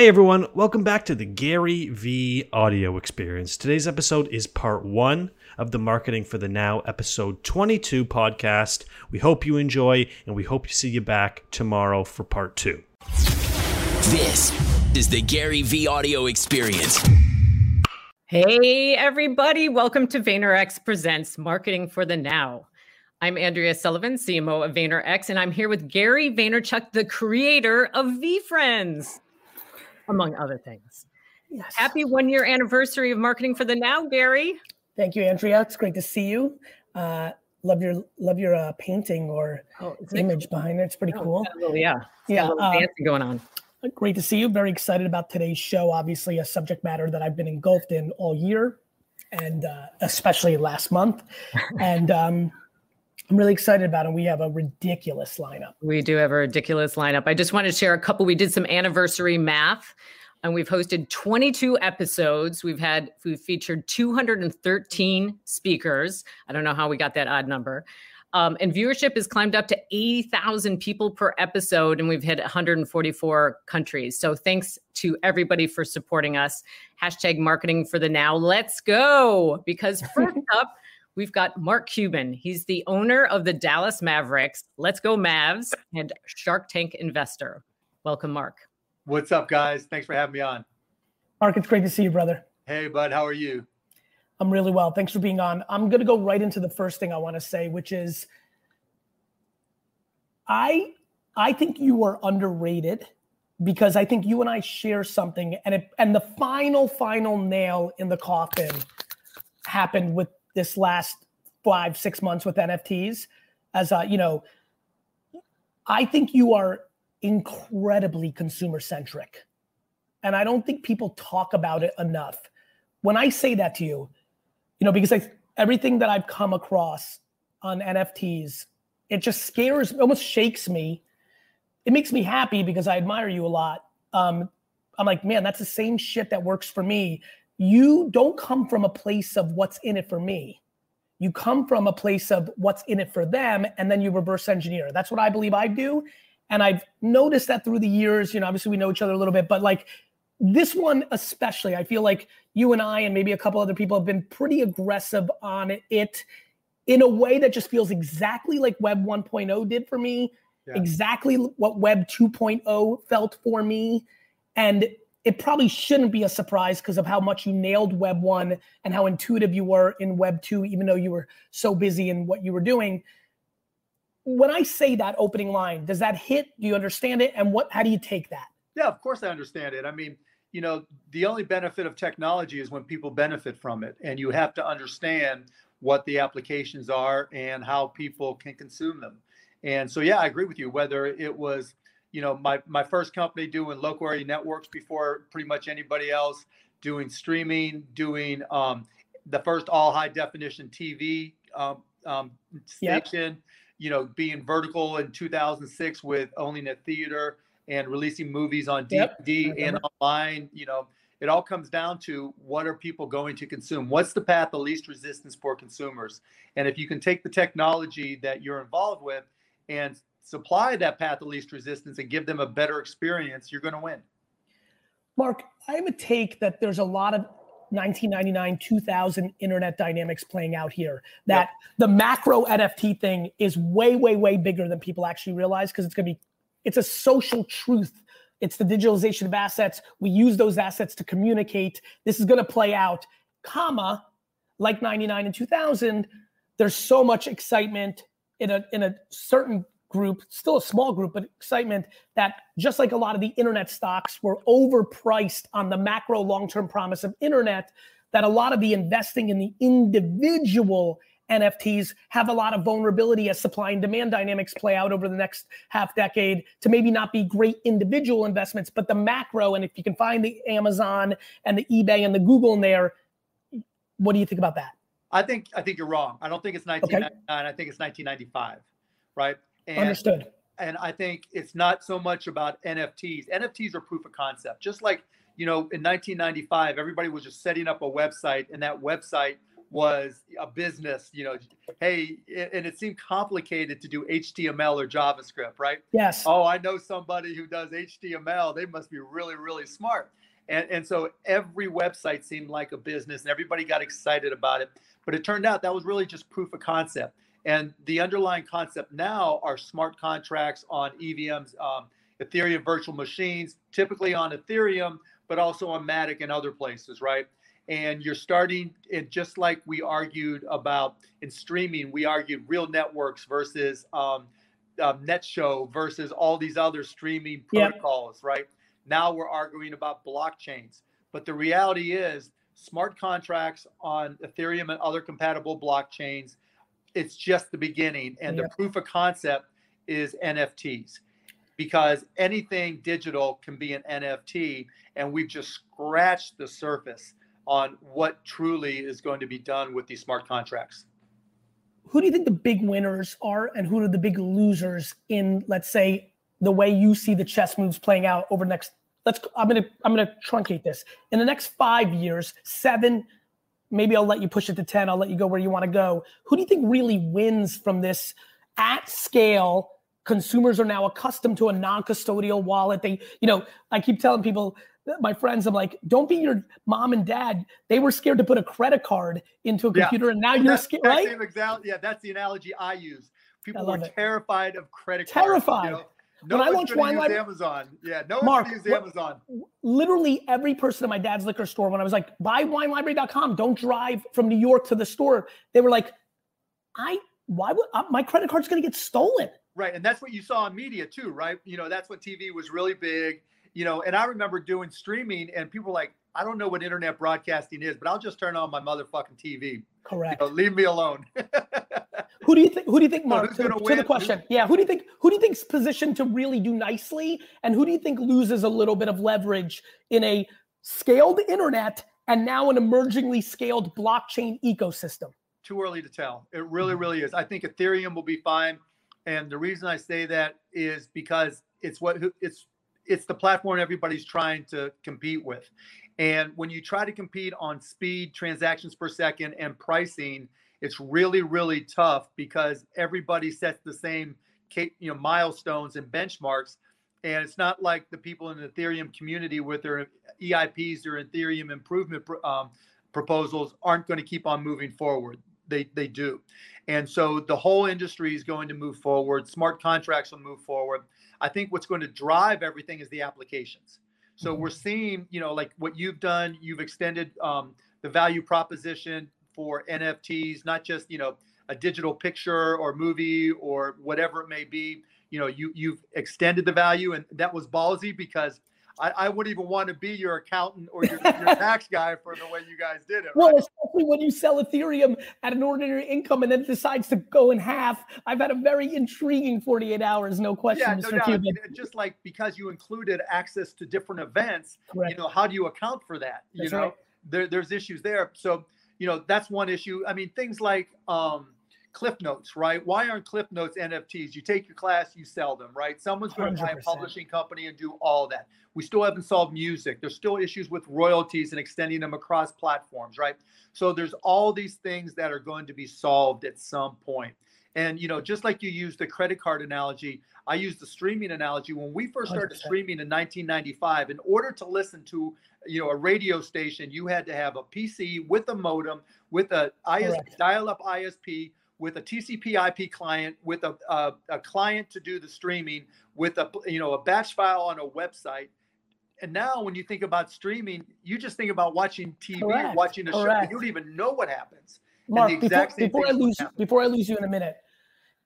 Hey everyone, welcome back to the GaryVee audio experience. Today's episode is part one of the Marketing for the Now, episode 22 podcast. We hope you enjoy and we hope to see you back tomorrow for part two. This is the GaryVee audio experience. Hey, everybody. Welcome to VaynerX Presents Marketing for the Now. I'm Andrea Sullivan, CMO of VaynerX, and I'm here with Gary Vaynerchuk, the creator of VeeFriends, among other things. Yes. Happy one year anniversary of Marketing for the Now, Gary. Thank you, Andrea. It's great to see you. Uh, love your love your uh, painting or Oh, image behind it. It's pretty cool? cool. Little- yeah. It's Yeah, a little uh, dancing going on. Great to see you. Very excited about today's show. Obviously, a subject matter that I've been engulfed in all year, and uh, especially last month. and um, I'm really excited about it. We have a ridiculous lineup. We do have a ridiculous lineup. I just want to share a couple. We did some anniversary math and we've hosted 22 episodes. We've had, we've featured 213 speakers. I don't know how we got that odd number. Um, and viewership has climbed up to 80,000 people per episode, and we've hit 144 countries. So thanks to everybody for supporting us. Hashtag marketing for the now. Let's go. Because first up, we've got Mark Cuban. He's the owner of the Dallas Mavericks, Let's Go Mavs, and Shark Tank investor. Welcome, Mark. What's up, guys? Thanks for having me on. Mark, it's great to see you, brother. Hey, bud, how are you? I'm really well. Thanks for being on. I'm going to go right into the first thing I want to say, which is I I think you are underrated because I think you and I share something and it and the final final nail in the coffin happened with this last 5 6 months with NFTs as uh, you know I think you are incredibly consumer centric. And I don't think people talk about it enough. When I say that to you, you know, because I, everything that I've come across on NFTs, it just scares, almost shakes me. It makes me happy because I admire you a lot. Um, I'm like, man, that's the same shit that works for me. You don't come from a place of what's in it for me. You come from a place of what's in it for them, and then you reverse engineer. That's what I believe I do. And I've noticed that through the years, you know, obviously we know each other a little bit, but like this one especially, I feel like you and I and maybe a couple other people have been pretty aggressive on it in a way that just feels exactly like Web 1.0 did for me, Yeah. exactly what Web 2.0 felt for me. And it probably shouldn't be a surprise because of how much you nailed Web 1 and how intuitive you were in Web 2, even though you were so busy in what you were doing. When I say that opening line, does that hit? Do you understand it? And what how do you take that? Yeah, of course I understand it. I mean, you know, the only benefit of technology is when people benefit from it, and you have to understand what the applications are and how people can consume them. And so, yeah, I agree with you. Whether it was, you know, my my first company doing local area networks before pretty much anybody else, doing streaming, doing um, the first all high definition TV um, um, Yep. station, you know, being vertical in 2006 with owning a theater and releasing movies on DVD I and online. You know, it all comes down to what are people going to consume? What's the path of least resistance for consumers? And if you can take the technology that you're involved with and supply that path of least resistance and give them a better experience, you're going to win. Mark, I have a take that there's a lot of 1999, 2000 internet dynamics playing out here. That the macro NFT thing is way, way, way bigger than people actually realize because it's going to be, it's a social truth. It's the digitalization of assets. We use those assets to communicate. This is going to play out, comma, like 99 and 2000. There's so much excitement in a in a certain group, still a small group, but excitement that just like a lot of the internet stocks were overpriced on the macro long-term promise of internet, that a lot of the investing in the individual NFTs have a lot of vulnerability as supply and demand dynamics play out over the next half decade to maybe not be great individual investments, but the macro. And if you can find the Amazon and the eBay and the Google in there, what do you think about that? I think I think you're wrong. I don't think it's 1999. I think it's 1995, right? And Understood. and I think it's not so much about NFTs. NFTs are proof of concept. Just like you know, in 1995, everybody was just setting up a website, and that website was a business, you know, hey, and it seemed complicated to do HTML or JavaScript, right? Yes. Oh, I know somebody who does HTML. They must be really, really smart. And, and so every website seemed like a business and everybody got excited about it. But it turned out that was really just proof of concept. And the underlying concept now are smart contracts on EVMs, um, Ethereum virtual machines, typically on Ethereum, but also on Matic and other places, right? and you're starting it just like we argued about in streaming we argued RealNetworks versus um, uh, NetShow versus all these other streaming protocols yep. right now we're arguing about blockchains but the reality is smart contracts on ethereum and other compatible blockchains it's just the beginning and yep. the proof of concept is nfts because anything digital can be an nft and we've just scratched the surface on what truly is going to be done with these smart contracts. Who do you think the big winners are, and who are the big losers in, let's say, the way you see the chess moves playing out over the next? Let's. I'm gonna. I'm gonna truncate this. In the next five years, seven. Maybe I'll let you push it to ten. I'll let you go where you want to go. Who do you think really wins from this at scale? Consumers are now accustomed to a non-custodial wallet. They, you know, I keep telling people my friends, I'm like, don't be your mom and dad. They were scared to put a credit card into a computer, yeah. and now you're scared, right? Exa- yeah, that's the analogy I use. People were it. terrified of credit terrified. cards. Terrified. You know? No when I launched Wine Library, Amazon. Yeah, no Mark, one's use Amazon. Literally every person in my dad's liquor store, when I was like, buy winelibrary.com, don't drive from New York to the store. They were like, I, why would uh, my credit card's to get stolen? Right. And that's what you saw in media too, right? You know, that's what TV was really big you know, and I remember doing streaming and people like, I don't know what internet broadcasting is, but I'll just turn on my motherfucking TV. Correct. You know, leave me alone. who do you think? Who do you think, Mark? to, to the question, yeah. Who do you think? Who do you think's positioned to really do nicely, and who do you think loses a little bit of leverage in a scaled internet and now an emergingly scaled blockchain ecosystem? Too early to tell. It really, really is. I think Ethereum will be fine, and the reason I say that is because it's what it's it's the platform everybody's trying to compete with. And when you try to compete on speed, transactions per second, and pricing, it's really, really tough because everybody sets the same you know milestones and benchmarks. And it's not like the people in the Ethereum community with their EIPs, their Ethereum improvement um, proposals aren't going to keep on moving forward. They, they do. And so the whole industry is going to move forward. Smart contracts will move forward. I think what's going to drive everything is the applications. So mm-hmm. we're seeing, you know, like what you've done, you've extended um, the value proposition for NFTs, not just, you know, a digital picture or movie or whatever it may be. You know, you you've extended the value, and that was ballsy because I, I wouldn't even want to be your accountant or your, your tax guy for the way you guys did it. Well, right? especially when you sell Ethereum at an ordinary income and then decides to go in half. I've had a very intriguing 48 hours, no question, yeah, Mr. No Cuban. Just like because you included access to different events, Correct. you know, how do you account for that? You that's know, right. there, there's issues there. So, you know, that's one issue. I mean, things like um, Cliff Notes, right? Why aren't Cliff Notes NFTs? You take your class, you sell them, right? Someone's going to buy a publishing company and do all that. We still haven't solved music. There's still issues with royalties and extending them across platforms, right? So there's all these things that are going to be solved at some point. And you know, just like you used the credit card analogy, I use the streaming analogy. When we first started 100%. streaming in 1995, in order to listen to you know a radio station, you had to have a PC with a modem, with a IS, dial-up ISP, with a TCP/IP client, with a, a, a client to do the streaming, with a you know a batch file on a website. And now, when you think about streaming, you just think about watching TV, Correct. watching a Correct. show. You don't even know what happens. Mark, before, before I lose before I lose you in a minute,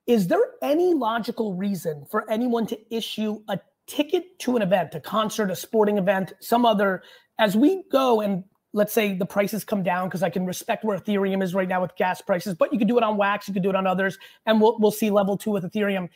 is there any logical reason for anyone to issue a ticket to an event, a concert, a sporting event, some other, as we go and let's say the prices come down because I can respect where Ethereum is right now with gas prices, but you could do it on Wax, you could do it on others, and we'll we'll see level two with Ethereum.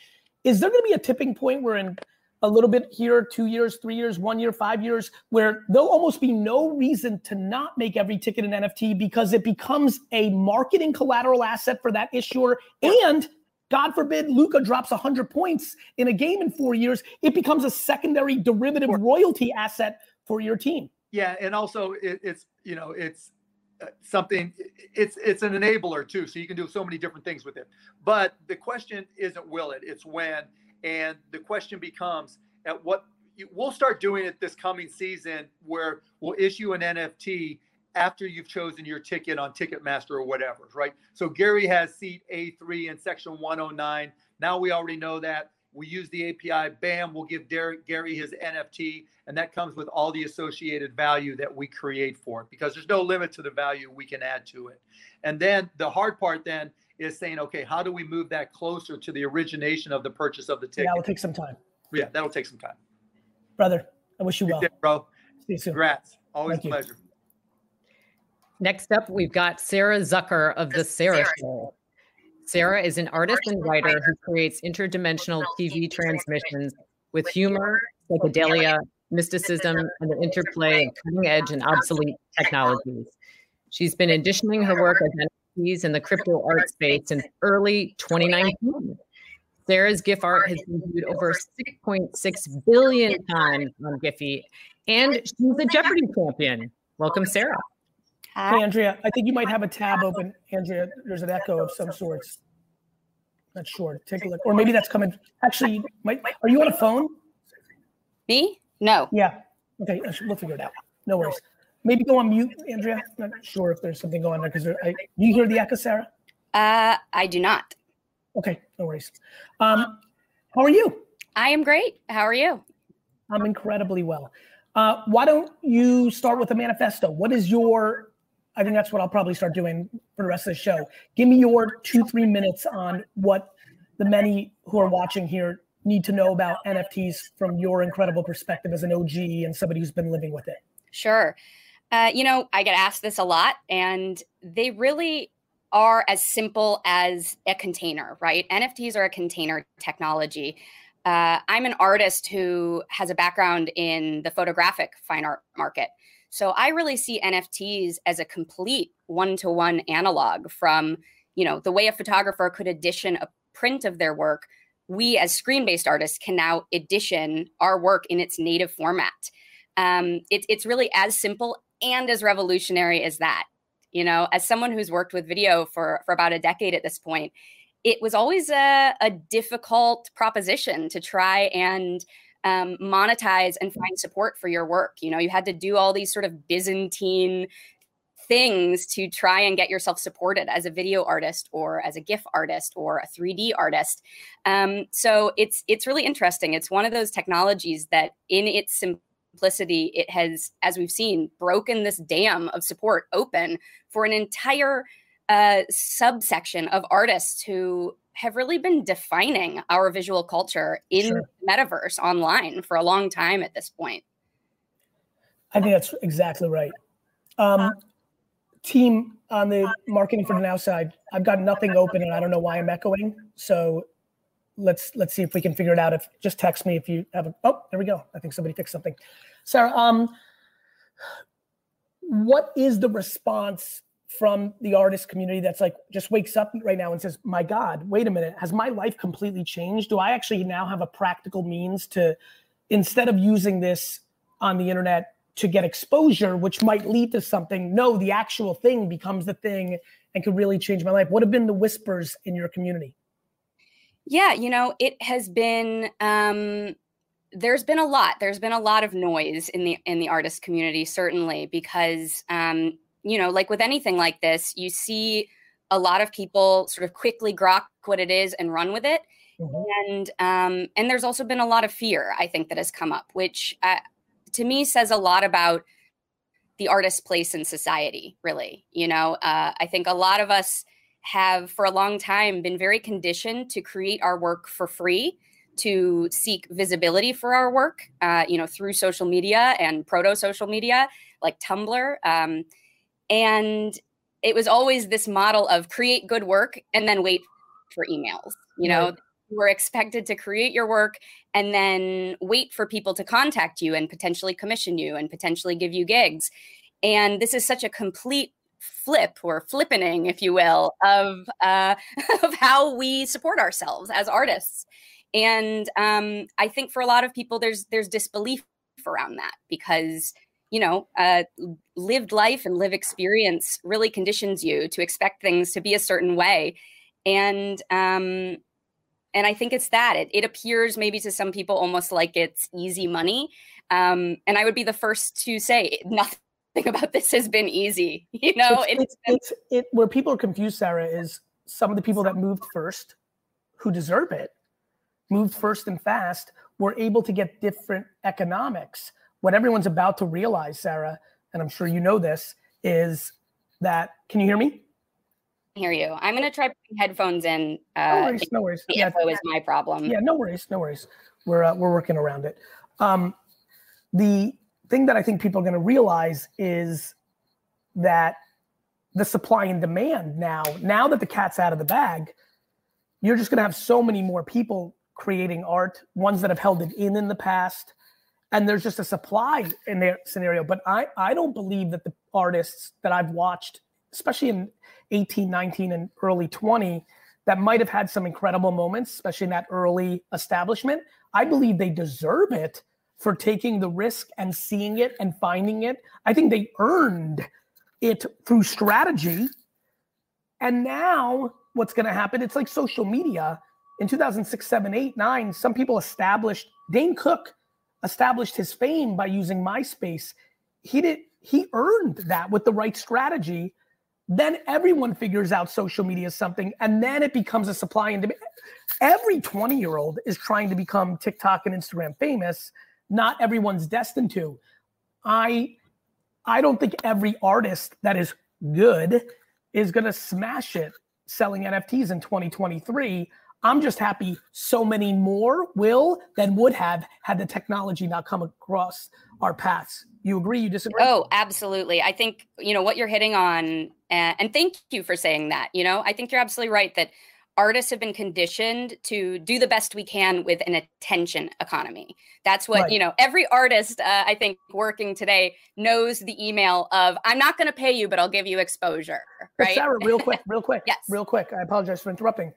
Is there going to be a tipping point where in a little bit here, two years, three years, one year, five years, where there'll almost be no reason to not make every ticket an NFT because it becomes a marketing collateral asset for that issuer and God forbid Luka drops 100 points in a game in four years, it becomes a secondary derivative royalty asset for your team. Yeah, and also it, it's you know it's uh, something it's it's an enabler too so you can do so many different things with it. But the question isn't will it it's when and the question becomes at what we'll start doing it this coming season where we'll issue an nft after you've chosen your ticket on ticketmaster or whatever right? So gary has seat a3 in section 109 now we already know that we use the api bam we'll give Derek, gary his nft and that comes with all the associated value that we create for it because there's no limit to the value we can add to it. And then the hard part then is saying, okay, how do we move that closer to the origination of the purchase of the ticket? Yeah, it'll take some time. Yeah, that'll take some time. Brother, I wish you well. Did, bro. See you soon. Congrats. Always Thank a pleasure. Next up, we've got Sarah Zucker of The Sarah Show. Sarah is an artist and writer who creates interdimensional TV transmissions with humor, psychedelia, mysticism, and the interplay of cutting edge and obsolete technologies. She's been editioning her work as NFTs in the crypto art space since early 2019. Sarah's GIF art has been viewed over 6.6 billion times on Giphy, and she's a Jeopardy champion. Welcome, Sarah. Hey, Andrea, I think you might have a tab open. Andrea, there's an echo of some sorts. Not sure. Take a look. Or maybe that's coming. Actually, might, are you on a phone? Me? No. Yeah. Okay, we'll figure it out. No worries. Maybe go on mute, Andrea. Not sure if there's something going on there because you hear the echo, Sarah? Uh, I do not. Okay, no worries. Um, how are you? I am great. How are you? I'm incredibly well. Uh, why don't you start with a manifesto? What is your? I think that's what I'll probably start doing for the rest of the show. Give me your two, three minutes on what the many who are watching here need to know about NFTs from your incredible perspective as an OG and somebody who's been living with it? Sure. Uh, you know, I get asked this a lot, and they really are as simple as a container, right? NFTs are a container technology. Uh, I'm an artist who has a background in the photographic fine art market. So I really see NFTs as a complete one-to-one analog from, you know, the way a photographer could edition a print of their work we as screen based artists can now edition our work in its native format. Um, it, it's really as simple and as revolutionary as that. You know, as someone who's worked with video for, for about a decade at this point, it was always a, a difficult proposition to try and um, monetize and find support for your work. You know, you had to do all these sort of Byzantine things to try and get yourself supported as a video artist or as a GIF artist or a 3D artist. Um, so it's it's really interesting. It's one of those technologies that, in its simplicity, it has, as we've seen, broken this dam of support open for an entire uh, subsection of artists who have really been defining our visual culture in sure. metaverse online for a long time at this point. I think that's exactly right. Um, team on the marketing for the now side, I've got nothing open and I don't know why I'm echoing. So let's let's see if we can figure it out. If just text me if you have a oh there we go. I think somebody fixed something. Sarah, um, what is the response from the artist community that's like just wakes up right now and says, "My God, wait a minute, has my life completely changed? Do I actually now have a practical means to instead of using this on the internet to get exposure, which might lead to something. No, the actual thing becomes the thing and could really change my life. What have been the whispers in your community? Yeah, you know, it has been um there's been a lot. There's been a lot of noise in the in the artist community certainly because um you know, like with anything like this, you see a lot of people sort of quickly grok what it is and run with it. Mm-hmm. And um and there's also been a lot of fear I think that has come up, which uh, to me says a lot about the artist's place in society, really. You know, uh, I think a lot of us have for a long time been very conditioned to create our work for free to seek visibility for our work uh, you know through social media and proto social media like tumblr um, and it was always this model of create good work and then wait for emails you know right you were expected to create your work and then wait for people to contact you and potentially commission you and potentially give you gigs. And this is such a complete flip or flippening, if you will, of uh, of how we support ourselves as artists. And um, I think for a lot of people, there's there's disbelief around that because you know, uh, lived life and live experience really conditions you to expect things to be a certain way. And um, and I think it's that it, it appears maybe to some people almost like it's easy money. Um, and I would be the first to say nothing about this has been easy. You know, it's, it's, it's, it where people are confused. Sarah is some of the people that moved first, who deserve it, moved first and fast, were able to get different economics. What everyone's about to realize, Sarah, and I'm sure you know this, is that can you hear me? I hear you. I'm going to try putting headphones in. Uh, no worries. No worries. The yeah, echo is my problem. Yeah, no worries. No worries. We're uh, we're working around it. Um, the thing that I think people are going to realize is that the supply and demand now, now that the cat's out of the bag, you're just going to have so many more people creating art, ones that have held it in in the past, and there's just a supply in their scenario. But I I don't believe that the artists that I've watched, especially in 18, 19, and early 20 that might have had some incredible moments, especially in that early establishment. I believe they deserve it for taking the risk and seeing it and finding it. I think they earned it through strategy. And now what's going to happen? It's like social media. In 2006, 7, 8, 9, some people established, Dane Cook established his fame by using MySpace. He did he earned that with the right strategy then everyone figures out social media is something, and then it becomes a supply and demand. Every 20 year old is trying to become TikTok and Instagram famous. Not everyone's destined to. I I don't think every artist that is good is going to smash it selling NFTs in 2023. I'm just happy so many more will than would have had the technology not come across our paths. You agree? You disagree? Oh, absolutely. I think, you know, what you're hitting on, and, thank you for saying that. You know, I think you're absolutely right that artists have been conditioned to do the best we can with an attention economy. That's what, right. you know, every artist, uh, I think, working today knows the email of, I'm not going to pay you, but I'll give you exposure. Right. But Sarah, real quick, real quick. yes. Real quick. I apologize for interrupting.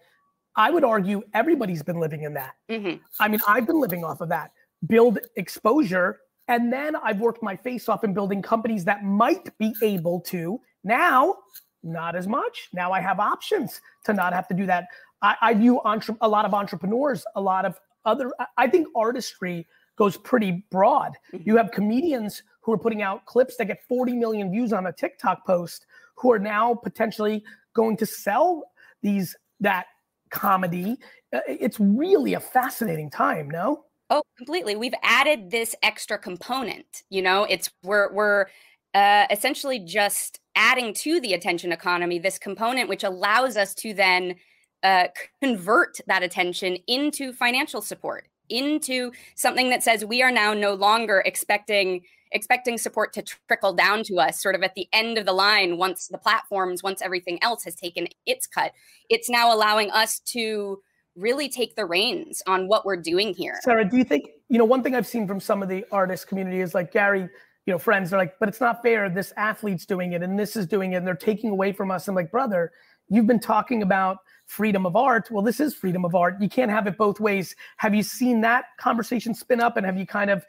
I would argue everybody's been living in that. Mm-hmm. I mean, I've been living off of that. Build exposure and then I've worked my face off in building companies that might be able to. Now, not as much. Now I have options to not have to do that. I, I view entre- a lot of entrepreneurs, a lot of other, I think artistry goes pretty broad. Mm-hmm. You have comedians who are putting out clips that get 40 million views on a TikTok post who are now potentially going to sell these that comedy. Uh, it's really a fascinating time, no? Oh, completely. We've added this extra component. You know, it's we're we're uh, essentially just adding to the attention economy this component, which allows us to then uh, convert that attention into financial support, into something that says we are now no longer expecting expecting support to trickle down to us sort of at the end of the line once the platforms once everything else has taken its cut it's now allowing us to really take the reins on what we're doing here. Sarah, do you think, you know, one thing I've seen from some of the artist community is like Gary, you know, friends, they're like, but it's not fair. This athlete's doing it and this is doing it and they're taking away from us. I'm like, brother, you've been talking about freedom of art. Well, this is freedom of art. You can't have it both ways. Have you seen that conversation spin up and have you kind of,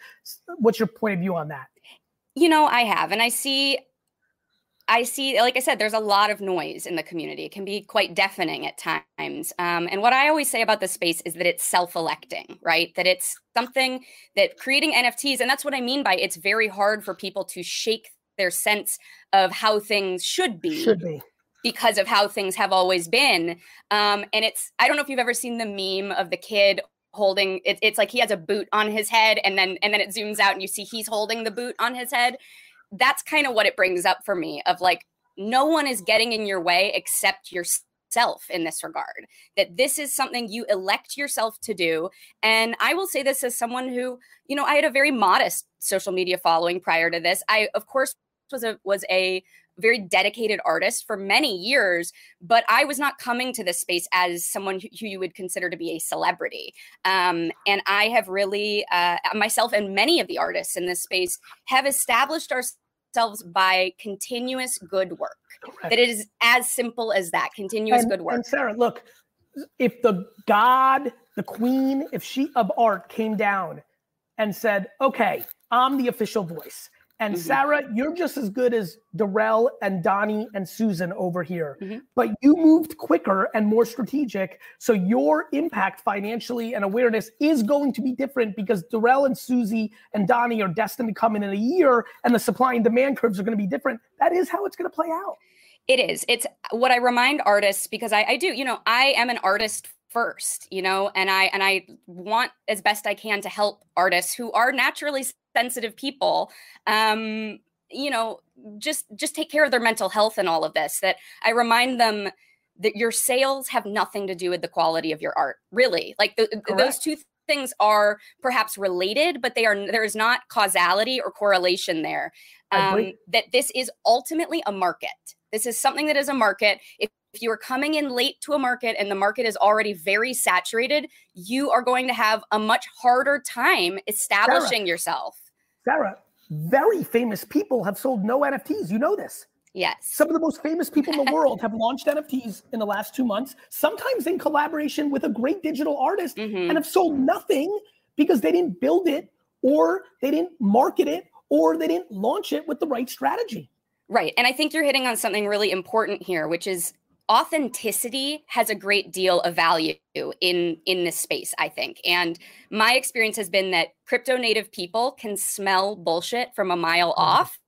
what's your point of view on that? You know, I have. And I see I see, like I said, there's a lot of noise in the community. It can be quite deafening at times. Um, and what I always say about the space is that it's self electing, right? That it's something that creating NFTs, and that's what I mean by it's very hard for people to shake their sense of how things should be. Should be. Because of how things have always been. Um, and it's, I don't know if you've ever seen the meme of the kid holding it, it's like he has a boot on his head and then and then it zooms out and you see he's holding the boot on his head. That's kind of what it brings up for me of like no one is getting in your way except yourself in this regard. That this is something you elect yourself to do. And i will say this as someone who you know i had a very modest social media following prior to this. I of course was a was a very dedicated artist for many years, but I was not coming to this space as someone who, you would consider to be a celebrity. Um, and I have really, uh, myself and many of the artists in this space have established ourselves ourselves by continuous good work. Correct. That it is as simple as that continuous and, good work. And Sarah, look, if the God, the queen, if she of art came down and said, okay, I'm the official voice And mm-hmm. Sarah, you're just as good as Darrell and Donnie and Susan over here. Mm-hmm. But you moved quicker and more strategic. So your impact financially and awareness is going to be different because Darrell and Susie and Donnie are destined to come in in a year and the supply and demand curves are going to be different. That is how it's going to play out. It is. It's what I remind artists because I, I do, you know, I am an artist first you know and i and i want as best i can to help artists who are naturally sensitive people um you know just just take care of their mental health and all of this that i remind them that your sales have nothing to do with the quality of your art really. Like the, those two things are perhaps related but they are there is not causality or correlation there um, that this is ultimately a market. This is something that is a market. If if you are coming in late to a market and the market is already very saturated, you are going to have a much harder time establishing Sarah, yourself. Sarah, very famous people have sold no NFTs. You know this. Yes. Some of the most famous people in the world have launched NFTs in the last two months, sometimes in collaboration with a great digital artist, mm-hmm. and have sold nothing because they didn't build it or they didn't market it or they didn't launch it with the right strategy. Right. And I think you're hitting on something really important here, which is authenticity has a great deal of value in in this space i think and my experience has been that crypto native people can smell bullshit from a mile mm-hmm. off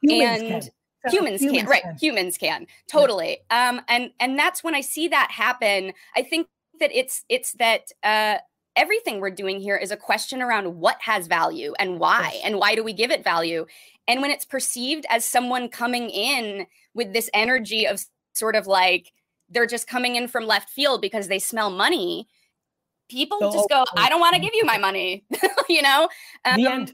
humans and can. humans, humans can right humans can totally yeah. um and and that's when i see that happen i think that it's it's that uh everything we're doing here is a question around what has value and why yes. and why do we give it value and when it's perceived as someone coming in with this energy of sort of like they're just coming in from left field because they smell money people so, just go i don't want to give you my money you know um, the end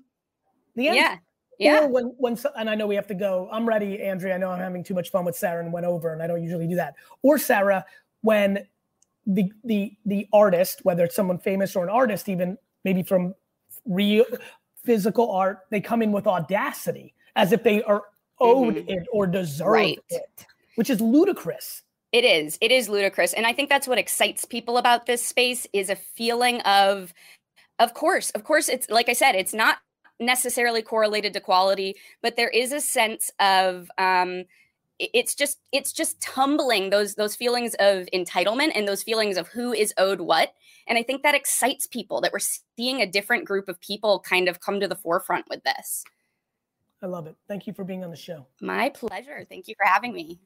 the end yeah yeah. Or when, when, and I know we have to go. I'm ready, Andrea. I know I'm having too much fun with Sarah and went over, and I don't usually do that. Or Sarah, when the the the artist, whether it's someone famous or an artist, even maybe from real physical art, they come in with audacity as if they are owed mm-hmm. it or deserve right. it which is ludicrous. It is. It is ludicrous. And I think that's what excites people about this space is a feeling of of course, of course it's like I said, it's not necessarily correlated to quality, but there is a sense of um it's just it's just tumbling those those feelings of entitlement and those feelings of who is owed what and i think that excites people that we're seeing a different group of people kind of come to the forefront with this i love it thank you for being on the show my pleasure thank you for having me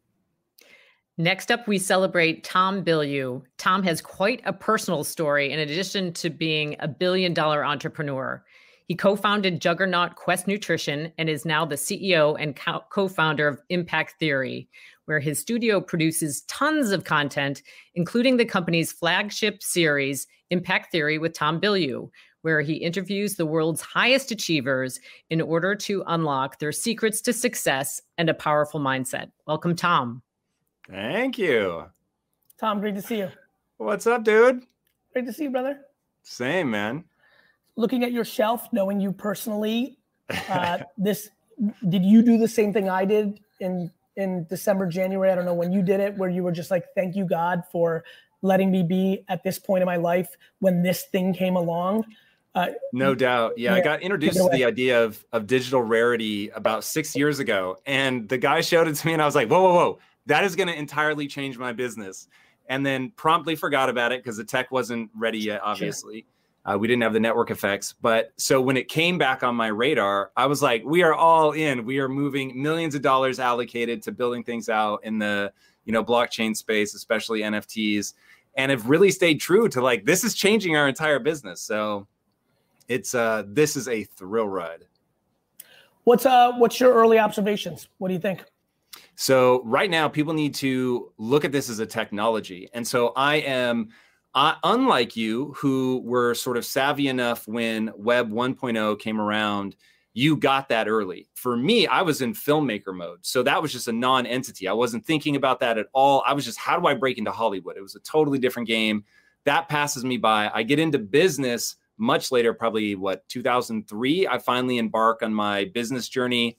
Next up, we celebrate Tom Bilyeu. Tom has quite a personal story in addition to being a billion dollar entrepreneur. He co founded Juggernaut Quest Nutrition and is now the CEO and co founder of Impact Theory, where his studio produces tons of content, including the company's flagship series, Impact Theory with Tom Bilyeu, where he interviews the world's highest achievers in order to unlock their secrets to success and a powerful mindset. Welcome, Tom. Thank you. Tom, great to see you. What's up, dude? Great to see you, brother. Same, man. Looking at your shelf, knowing you personally, uh, this did you do the same thing I did in in December, January? I don't know when you did it, where you were just like, "Thank you, God, for letting me be at this point in my life when this thing came along." Uh, no doubt. Yeah, yeah, I got introduced to the idea of of digital rarity about six years ago, and the guy showed it to me, and I was like, "Whoa, whoa, whoa! That is going to entirely change my business. And then promptly forgot about it because the tech wasn't ready yet, obviously. Sure. Uh, we didn't have the network effects. But so when it came back on my radar, I was like, we are all in. We are moving millions of dollars allocated to building things out in the, you know, blockchain space, especially NFTs, and have really stayed true to like this is changing our entire business. So it's uh this is a thrill ride. What's uh what's your early observations? What do you think? So right now, people need to look at this as a technology. And so I am, uh, unlike you, who were sort of savvy enough when Web 1.0 came around, you got that early. For me, I was in filmmaker mode. So that was just a non entity. I wasn't thinking about that at all. I was just, how do I break into Hollywood? It was a totally different game. That passes me by. I get into business much later, probably what, 2003. I finally embark on my business journey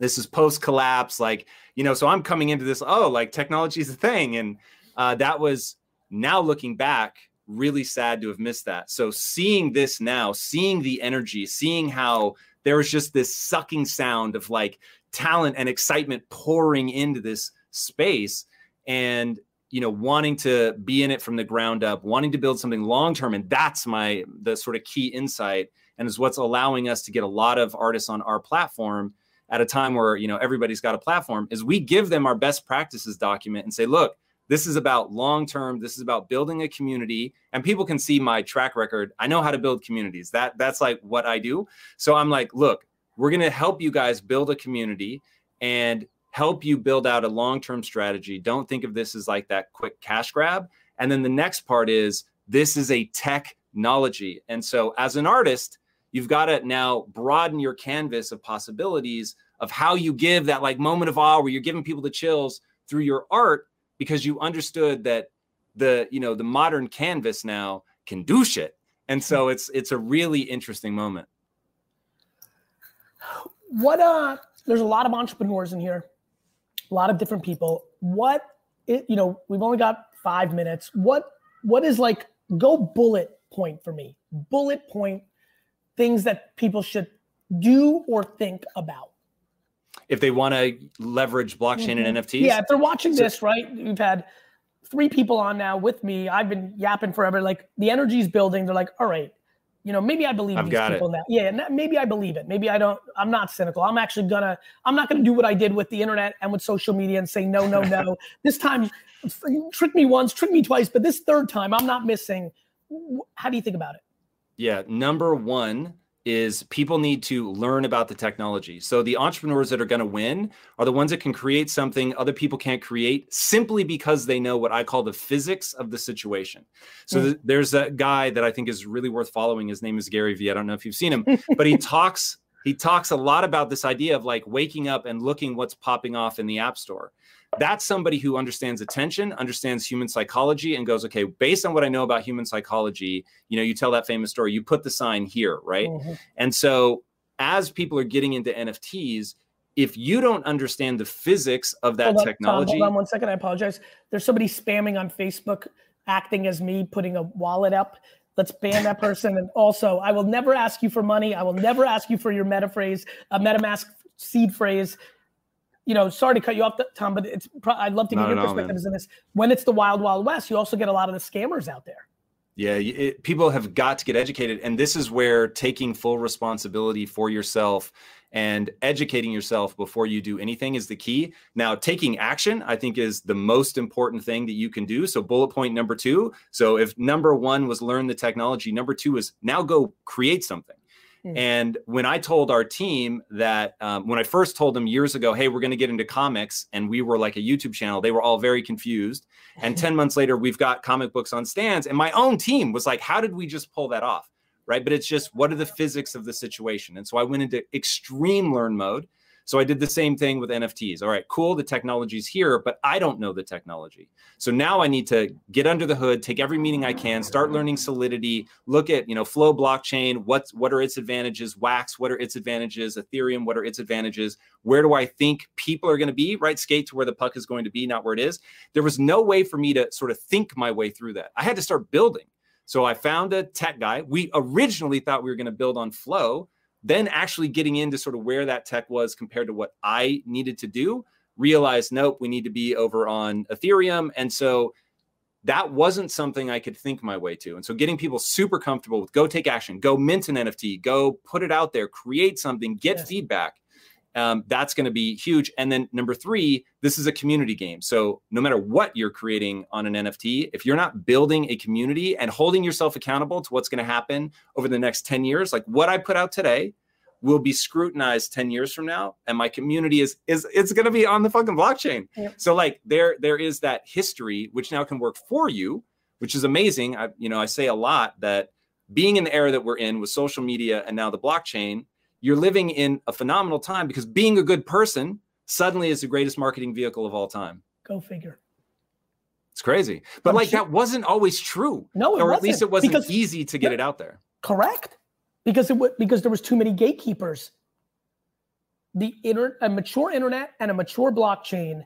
this is post collapse like you know so i'm coming into this oh like technology is a thing and uh, that was now looking back really sad to have missed that. So seeing this now, seeing the energy, seeing how there was just this sucking sound of like talent and excitement pouring into this space and you know wanting to be in it from the ground up wanting to build something long term and that's my the sort of key insight and is what's allowing us to get a lot of artists on our platform at a time where you know everybody's got a platform is we give them our best practices document and say look this is about long term. This is about building a community. And people can see my track record. I know how to build communities. That that's like what i do. So i'm like look we're going to help you guys build a community and help you build out a long-term strategy. Don't think of this as like that quick cash grab. And then the next part is this is a technology. And so as an artist you've got to now broaden your canvas of possibilities of how you give that like moment of awe where you're giving people the chills through your art because you understood that the you know the modern canvas now can do shit. And so it's it's a really interesting moment. What uh there's a lot of entrepreneurs in here a lot of different people. What it, you know we've only got five minutes. What what is like go bullet point for me? Bullet point things that people should do or think about if they want to leverage blockchain mm-hmm. and NFTs. Yeah, if they're watching so, this, right? We've had three people on now with me. I've been yapping forever. Like the energy's building. They're like, all right, you know, maybe I believe I've these people it. now. Yeah, maybe I believe it. Maybe I don't. I'm not cynical. I'm actually gonna. I'm not gonna do what I did with the internet and with social media and say no, no, no. this time, trick me once, trick me twice, but this third time, I'm not missing. How do you think about it? Yeah, number one, is people need to learn about the technology. So the entrepreneurs that are going to win are the ones that can create something other people can't create simply because they know what I call the physics of the situation. So mm. th- there's a guy that I think is really worth following. His name is Gary Vee. I don't know if you've seen him, but he talks he talks a lot about this idea of like waking up and looking what's popping off in the app store that's somebody who understands attention understands human psychology and goes okay based on what i know about human psychology you know you tell that famous story you put the sign here right? Mm-hmm. and so as people are getting into nfts if you don't understand the physics of that hold technology hold on one second i apologize. There's somebody spamming on facebook acting as me putting a wallet up. Let's ban that person. And also i will never ask you for money. I will never ask you for your meta phrase a metamask seed phrase you know, sorry to cut you off, Tom, but it's. I'd love to get your perspectives on this. When it's the wild, wild west, you also get a lot of the scammers out there. Yeah, it, people have got to get educated, and this is where taking full responsibility for yourself and educating yourself before you do anything is the key. Now, taking action, I think, is the most important thing that you can do. So, bullet point number two. So, if number one was learn the technology, number two is now go create something. Mm. And when I told our team that, um, when I first told them years ago, hey, we're going to get into comics, and we were like a YouTube channel, they were all very confused. And 10 months later, we've got comic books on stands. And my own team was like, how did we just pull that off? Right. But it's just what are the physics of the situation? And so I went into extreme learn mode so I did the same thing with NFTs. All right, cool, the technology's here, but I don't know the technology. So now I need to get under the hood, take every meeting I can, start learning Solidity, look at, you know, Flow blockchain, what's what are its advantages, Wax, what are its advantages, Ethereum, what are its advantages? Where do I think people are going to be? Right, skate to where the puck is going to be, not where it is. There was no way for me to sort of think my way through that. I had to start building. So I found a tech guy. We originally thought we were going to build on Flow then actually getting into sort of where that tech was compared to what I needed to do, realized, nope, we need to be over on Ethereum. And so that wasn't something I could think my way to. And so getting people super comfortable with go take action, go mint an NFT, go put it out there, create something, get yes. feedback. Um, that's going to be huge. And then number three, this is a community game. So no matter what you're creating on an NFT, if you're not building a community and holding yourself accountable to what's going to happen over the next 10 years, like what I put out today will be scrutinized 10 years from now and my community is is it's going to be on the fucking blockchain. Yep. So like there there is that history which now can work for you, which is amazing. I you know, I say a lot that being in the era that we're in with social media and now the blockchain you're living in a phenomenal time because being a good person suddenly is the greatest marketing vehicle of all time. Go figure. It's crazy. But I'm like sure. that wasn't always true. No, or wasn't. at least it wasn't because, easy to get it out there. Correct. Because it was because there was too many gatekeepers. The inter, a mature internet and a mature blockchain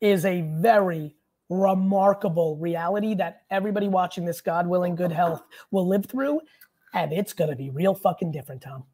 is a very remarkable reality that everybody watching this, God willing, good health, will live through. And it's going to be real fucking different, Tom.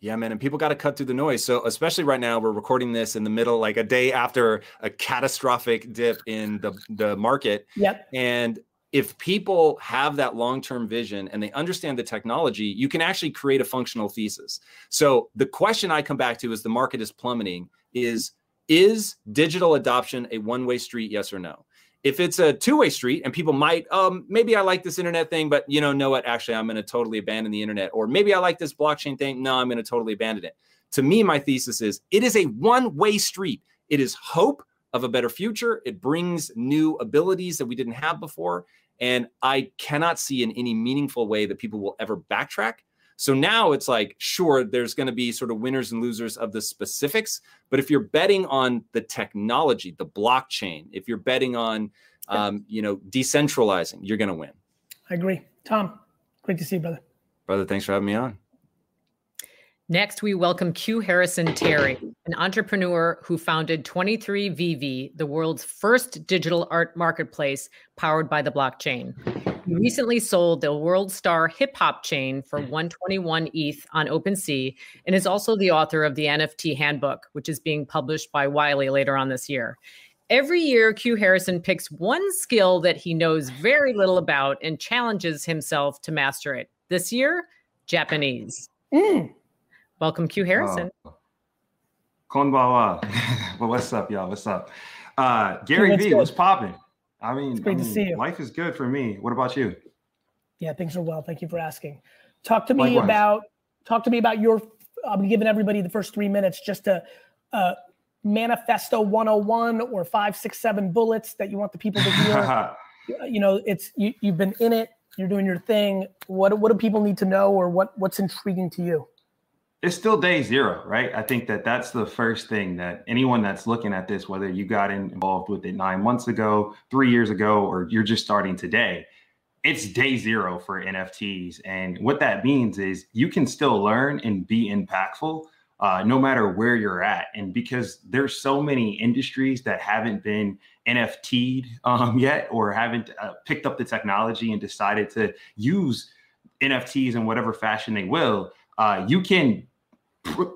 Yeah, man. And people got to cut through the noise. So, especially right now, we're recording this in the middle, like a day after a catastrophic dip in the, the market. Yep. And if people have that long-term vision and they understand the technology, you can actually create a functional thesis. So the question I come back to is the market is plummeting is is digital adoption a one-way street yes or no? If it's a two-way street and people might um maybe I like this internet thing but you know know what actually I'm going to totally abandon the internet or maybe I like this blockchain thing no I'm going to totally abandon it. To me my thesis is it is a one-way street. It is hope of a better future. It brings new abilities that we didn't have before and I cannot see in any meaningful way that people will ever backtrack. So now it's like, sure, there's going to be sort of winners and losers of the specifics. But if you're betting on the technology, the blockchain, if you're betting on, um, you know, decentralizing, you're going to win. I agree. Tom, great to see you, brother. Brother, thanks for having me on. Next, we welcome QuHarrison Terry, an entrepreneur who founded 23 Vivi, the world's first digital art marketplace powered by the blockchain. He recently sold the World Star hip hop chain for 121 ETH on OpenSea and is also the author of the NFT Handbook, which is being published by Wiley later on this year. Every year, QuHarrison picks one skill that he knows very little about and challenges himself to master it. This year, Japanese. Mm. Welcome, QuHarrison. Oh. Konbawa. well, what's up, y'all? What's up? Uh, Gary V, what's popping? I mean, it's great I mean, to see you. Life is good for me. What about you? Yeah, things are well. Thank you for asking. Talk to me Likewise. about talk to me about your. I'm giving everybody the first three minutes just to uh, manifesto 101 or five, six, seven bullets that you want the people to hear. you know, it's you, you've been in it. You're doing your thing. What what do people need to know, or what what's intriguing to you? It's still day zero, right? I think that that's the first thing that anyone that's looking at this, whether you got involved with it nine months ago, three years ago, or you're just starting today, it's day zero for NFTs. And what that means is you can still learn and be impactful uh, no matter where you're at. And because there's so many industries that haven't been NFT'd um, yet or haven't uh, picked up the technology and decided to use NFTs in whatever fashion they will, uh, you can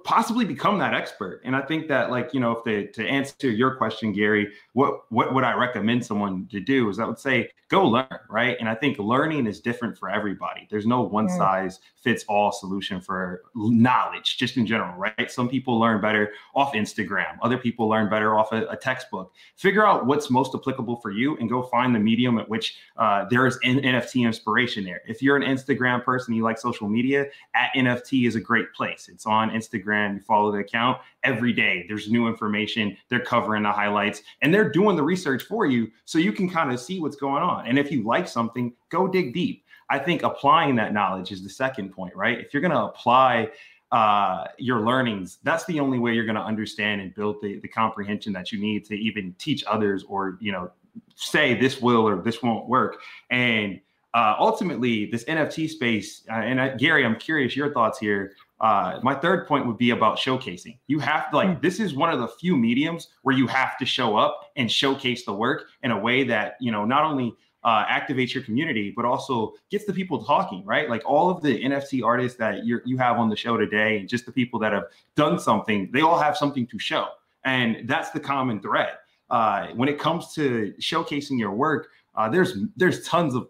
possibly become that expert. And i think that like you know if they to answer your question gary what what would i recommend someone to do is i would say go learn right? And i think learning is different for everybody. There's no one size fits all solution for knowledge just in general right? Some people learn better off instagram. Other people learn better off a, a textbook. Figure out what's most applicable for you and go find the medium at which uh, there is N- nft inspiration there. If you're an instagram person you like social media at nft is a great place. It's on Instagram, you follow the account every day. There's new information. They're covering the highlights and they're doing the research for you so you can kind of see what's going on. And if you like something, go dig deep. I think applying that knowledge is the second point, right? If you're going to apply uh, your learnings, that's the only way you're going to understand and build the, the comprehension that you need to even teach others or, you know, say this will or this won't work. And uh, ultimately, this NFT space, uh, and uh, Gary, I'm curious your thoughts here. Uh, my third point would be about showcasing. You have to like this is one of the few mediums where you have to show up and showcase the work in a way that you know not only uh, activates your community but also gets the people talking. Right, like all of the NFT artists that you you have on the show today, and just the people that have done something, they all have something to show, and that's the common thread. Uh, when it comes to showcasing your work, uh, there's there's tons of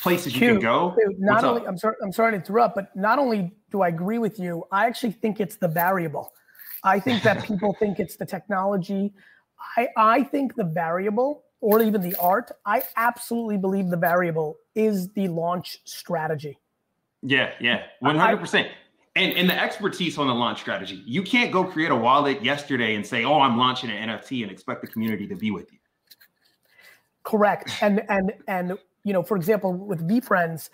places you can go. Not only I'm sorry, I'm sorry to interrupt, but not only do I agree with you, I actually think it's the variable. I think that people think it's the technology. I I think the variable or even the art, I absolutely believe the variable is the launch strategy. Yeah, yeah, 100%. And, and the expertise on the launch strategy. You can't go create a wallet yesterday and say, "Oh, I'm launching an NFT," and expect the community to be with you. Correct. And and and you know, for example, with VeeFriends,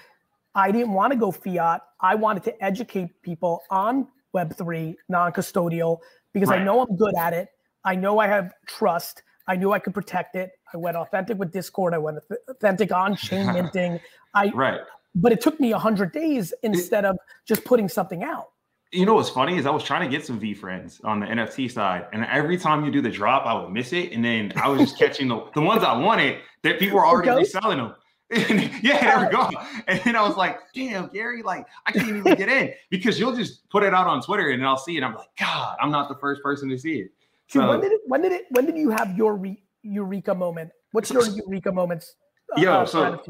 I didn't want to go fiat. I wanted to educate people on Web3, non custodial, because right. I know I'm good at it. I know I have trust. I knew I could protect it. I went authentic with Discord. I went authentic on chain minting. I right. But it took me hundred days instead of just putting something out. you know what's funny is I was trying to get some VeeFriends on the NFT side, and every time you do the drop, I would miss it, and then I was just catching the the ones I wanted that people were already reselling them. Yeah, there we go. And then I was like, damn, Gary, like I can't even get in because you'll just put it out on Twitter and I'll see it. I'm like, God, I'm not the first person to see it. So when did it, when did it when did you have your re- eureka moment? What's your eureka moments? Uh, Yo, so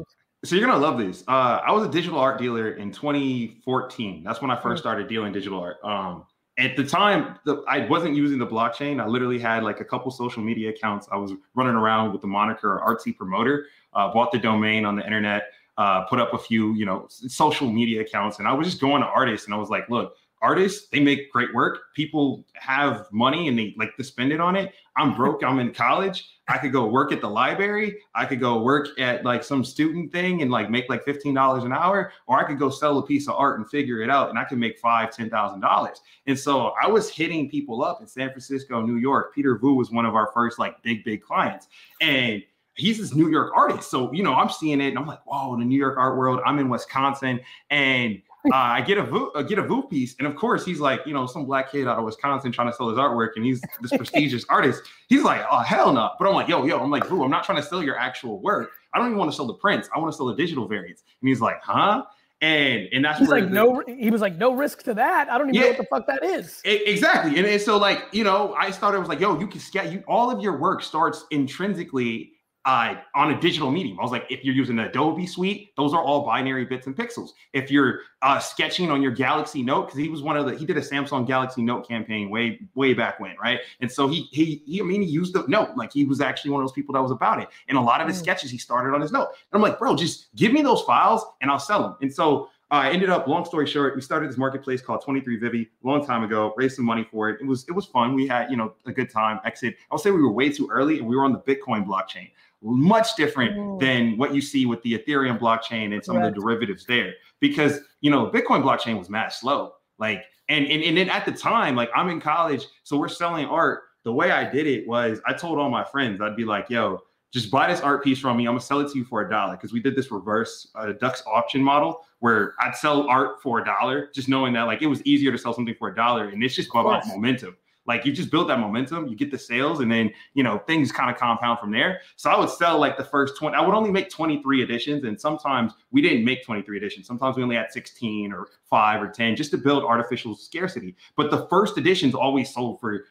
so you're gonna love these. Uh, I was a digital art dealer in 2014. That's when I first mm. started dealing digital art. Um, at the time, the, I wasn't using the blockchain. I literally had like a couple social media accounts. I was running around with the moniker Artsy Promoter. Uh, bought the domain on the internet. Uh, put up a few, you know, social media accounts, and I was just going to artists, and I was like, look, artists they make great work. People have money and they like to spend it on it. I'm broke. I'm in college. I could go work at the library. I could go work at like some student thing and like make like $15 an hour or i could go sell a piece of art and figure it out and i could make five ten thousand dollars. And so i was hitting people up in san francisco new york. Peter vu was one of our first like big big clients. And he's this New York artist. So, you know, I'm seeing it and I'm like, whoa, the New York art world. I'm in Wisconsin. And uh, I get a Vu, get a Vu piece, and of course he's like, you know, some black kid out of Wisconsin trying to sell his artwork, and he's this prestigious artist. He's like, oh hell no! But I'm like, yo, yo, I'm like, Vu, I'm not trying to sell your actual work. I don't even want to sell the prints. I want to sell the digital variants. And he's like, huh? And and that's he's like, the, no, he was like, no risk to that. I don't even yeah, know what the fuck that is. exactly. And, and so like, you know, I started. I was like, yo, you can scat. You all of your work starts intrinsically uh, on a digital medium. I was like, if you're using Adobe Suite, those are all binary bits and pixels. If you're uh, sketching on your Galaxy Note, because he was one of the he did a Samsung Galaxy Note campaign way way back when, right? And so he he he I mean he used the note like he was actually one of those people that was about it. And a lot of his mm. sketches he started on his note. And I'm like, bro, just give me those files and I'll sell them. And so uh, I ended up, long story short, we started this marketplace called 23 Vivi a long time ago, raised some money for it. It was it was fun. We had, you know, a good time, exit. I'll say we were way too early and we were on the Bitcoin blockchain much different mm. than what you see with the Ethereum blockchain and some of the derivatives there. Because you know, Bitcoin blockchain was mad slow. Like, and and and then at the time, like I'm in college, so we're selling art. The way I did it was I told all my friends, I'd be like, yo, just buy this art piece from me. I'm gonna sell it to you for a dollar because we did this reverse uh, Dutch auction model where I'd sell art for a dollar, just knowing that like it was easier to sell something for a dollar, and it's just about momentum. Like you just build that momentum, you get the sales, and then you know things kind of compound from there. So I would sell like the first 20, I would only make 23 editions, and sometimes we didn't make 23 editions. Sometimes we only had 16 or five or 10 just to build artificial scarcity. But the first editions always sold for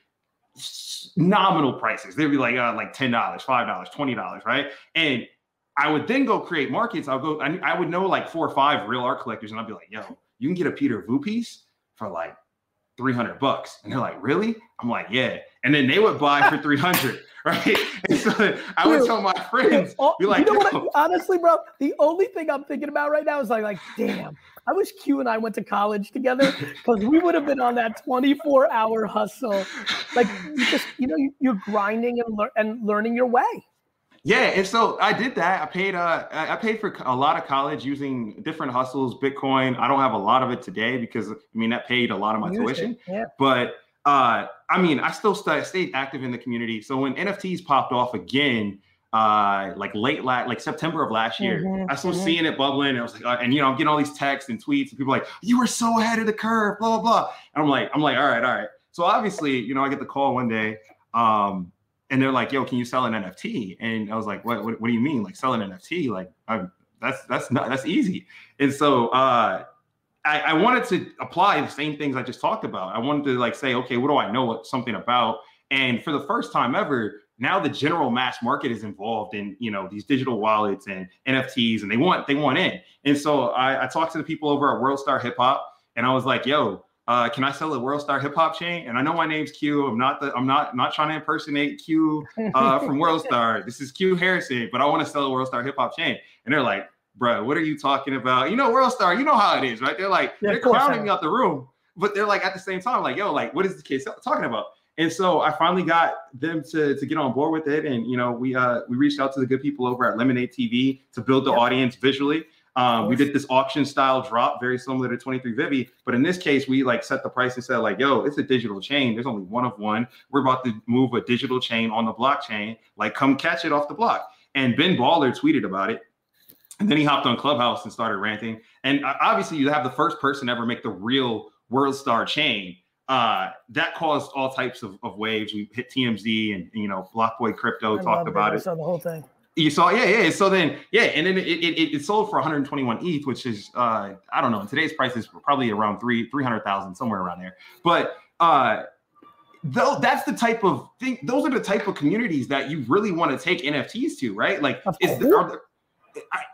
nominal prices. They'd be like uh, like $10, $5, $20, right? And I would then go create markets. I'll go, I, I would know like four or five real art collectors, and I'd be like, yo, you can get a Peter Vu piece for like 300 bucks. And they're like, really? I'm like, yeah. And then they would buy for 300. Right. And so I would tell my friends, oh, be like, you know what? I, honestly, bro, the only thing I'm thinking about right now is like, like, damn, I wish Q and I went to college together because we would have been on that 24 hour hustle. Like, you just, you know, you're grinding and, lear- and learning your way. Yeah, and so I did that. I paid uh I paid for a lot of college using different hustles, Bitcoin. I don't have a lot of it today because I mean that paid a lot of my tuition. Yeah. But uh I mean I still st- stayed active in the community. So when NFTs popped off again, uh like late last like September of last year, mm-hmm, I started mm-hmm. seeing it bubbling. And I was like, uh, and you know, I'm getting all these texts and tweets and people like, you were so ahead of the curve, blah blah blah. And I'm like, I'm like, all right, all right. So obviously, you know, I get the call one day. Um, and they're like, "Yo, can you sell an NFT?" And I was like, "What? What, what do you mean? Like sell an NFT? Like I'm, that's that's not that's easy." And so uh, I, I, wanted to apply the same things I just talked about. I wanted to like say, "Okay, what do I know something about?" And for the first time ever, now the general mass market is involved in you know these digital wallets and NFTs, and they want they want in. And so I, I talked to the people over at World Star Hip Hop, and I was like, "Yo." Uh, can I sell a World Star Hip Hop chain? And I know my name's Q. I'm not the I'm not not trying to impersonate Q uh, from World Star. This is QuHarrison, but I want to sell a World Star Hip Hop chain. And they're like, bro, what are you talking about? You know, World Star, you know how it is, right? They're like, yeah, they're crowding me out the room, but they're like at the same time, like, yo, like, what is the kid talking about? And so I finally got them to, to get on board with it. And you know, we uh we reached out to the good people over at Lemonade TV to build the yep. audience visually. Um, we did this auction style drop, very similar to 23 Vivi, but in this case, we like set the price and said like, "Yo, it's a digital chain. There's only one of one. We're about to move a digital chain on the blockchain. Like, come catch it off the block." And Ben Baller tweeted about it, and then he hopped on Clubhouse and started ranting. And uh, obviously, you have the first person ever make the real world star chain. Uh, that caused all types of, of waves. We hit TMZ and you know Block Boy Crypto I talked about it. saw the whole thing. You saw, yeah, yeah. So then, yeah, and then it, it, it sold for 121 ETH, which is uh, I don't know. In today's prices, probably around three 300,000, somewhere around there. But uh, though that's the type of thing. Those are the type of communities that you really want to take NFTs to, right? Like, is the, are the,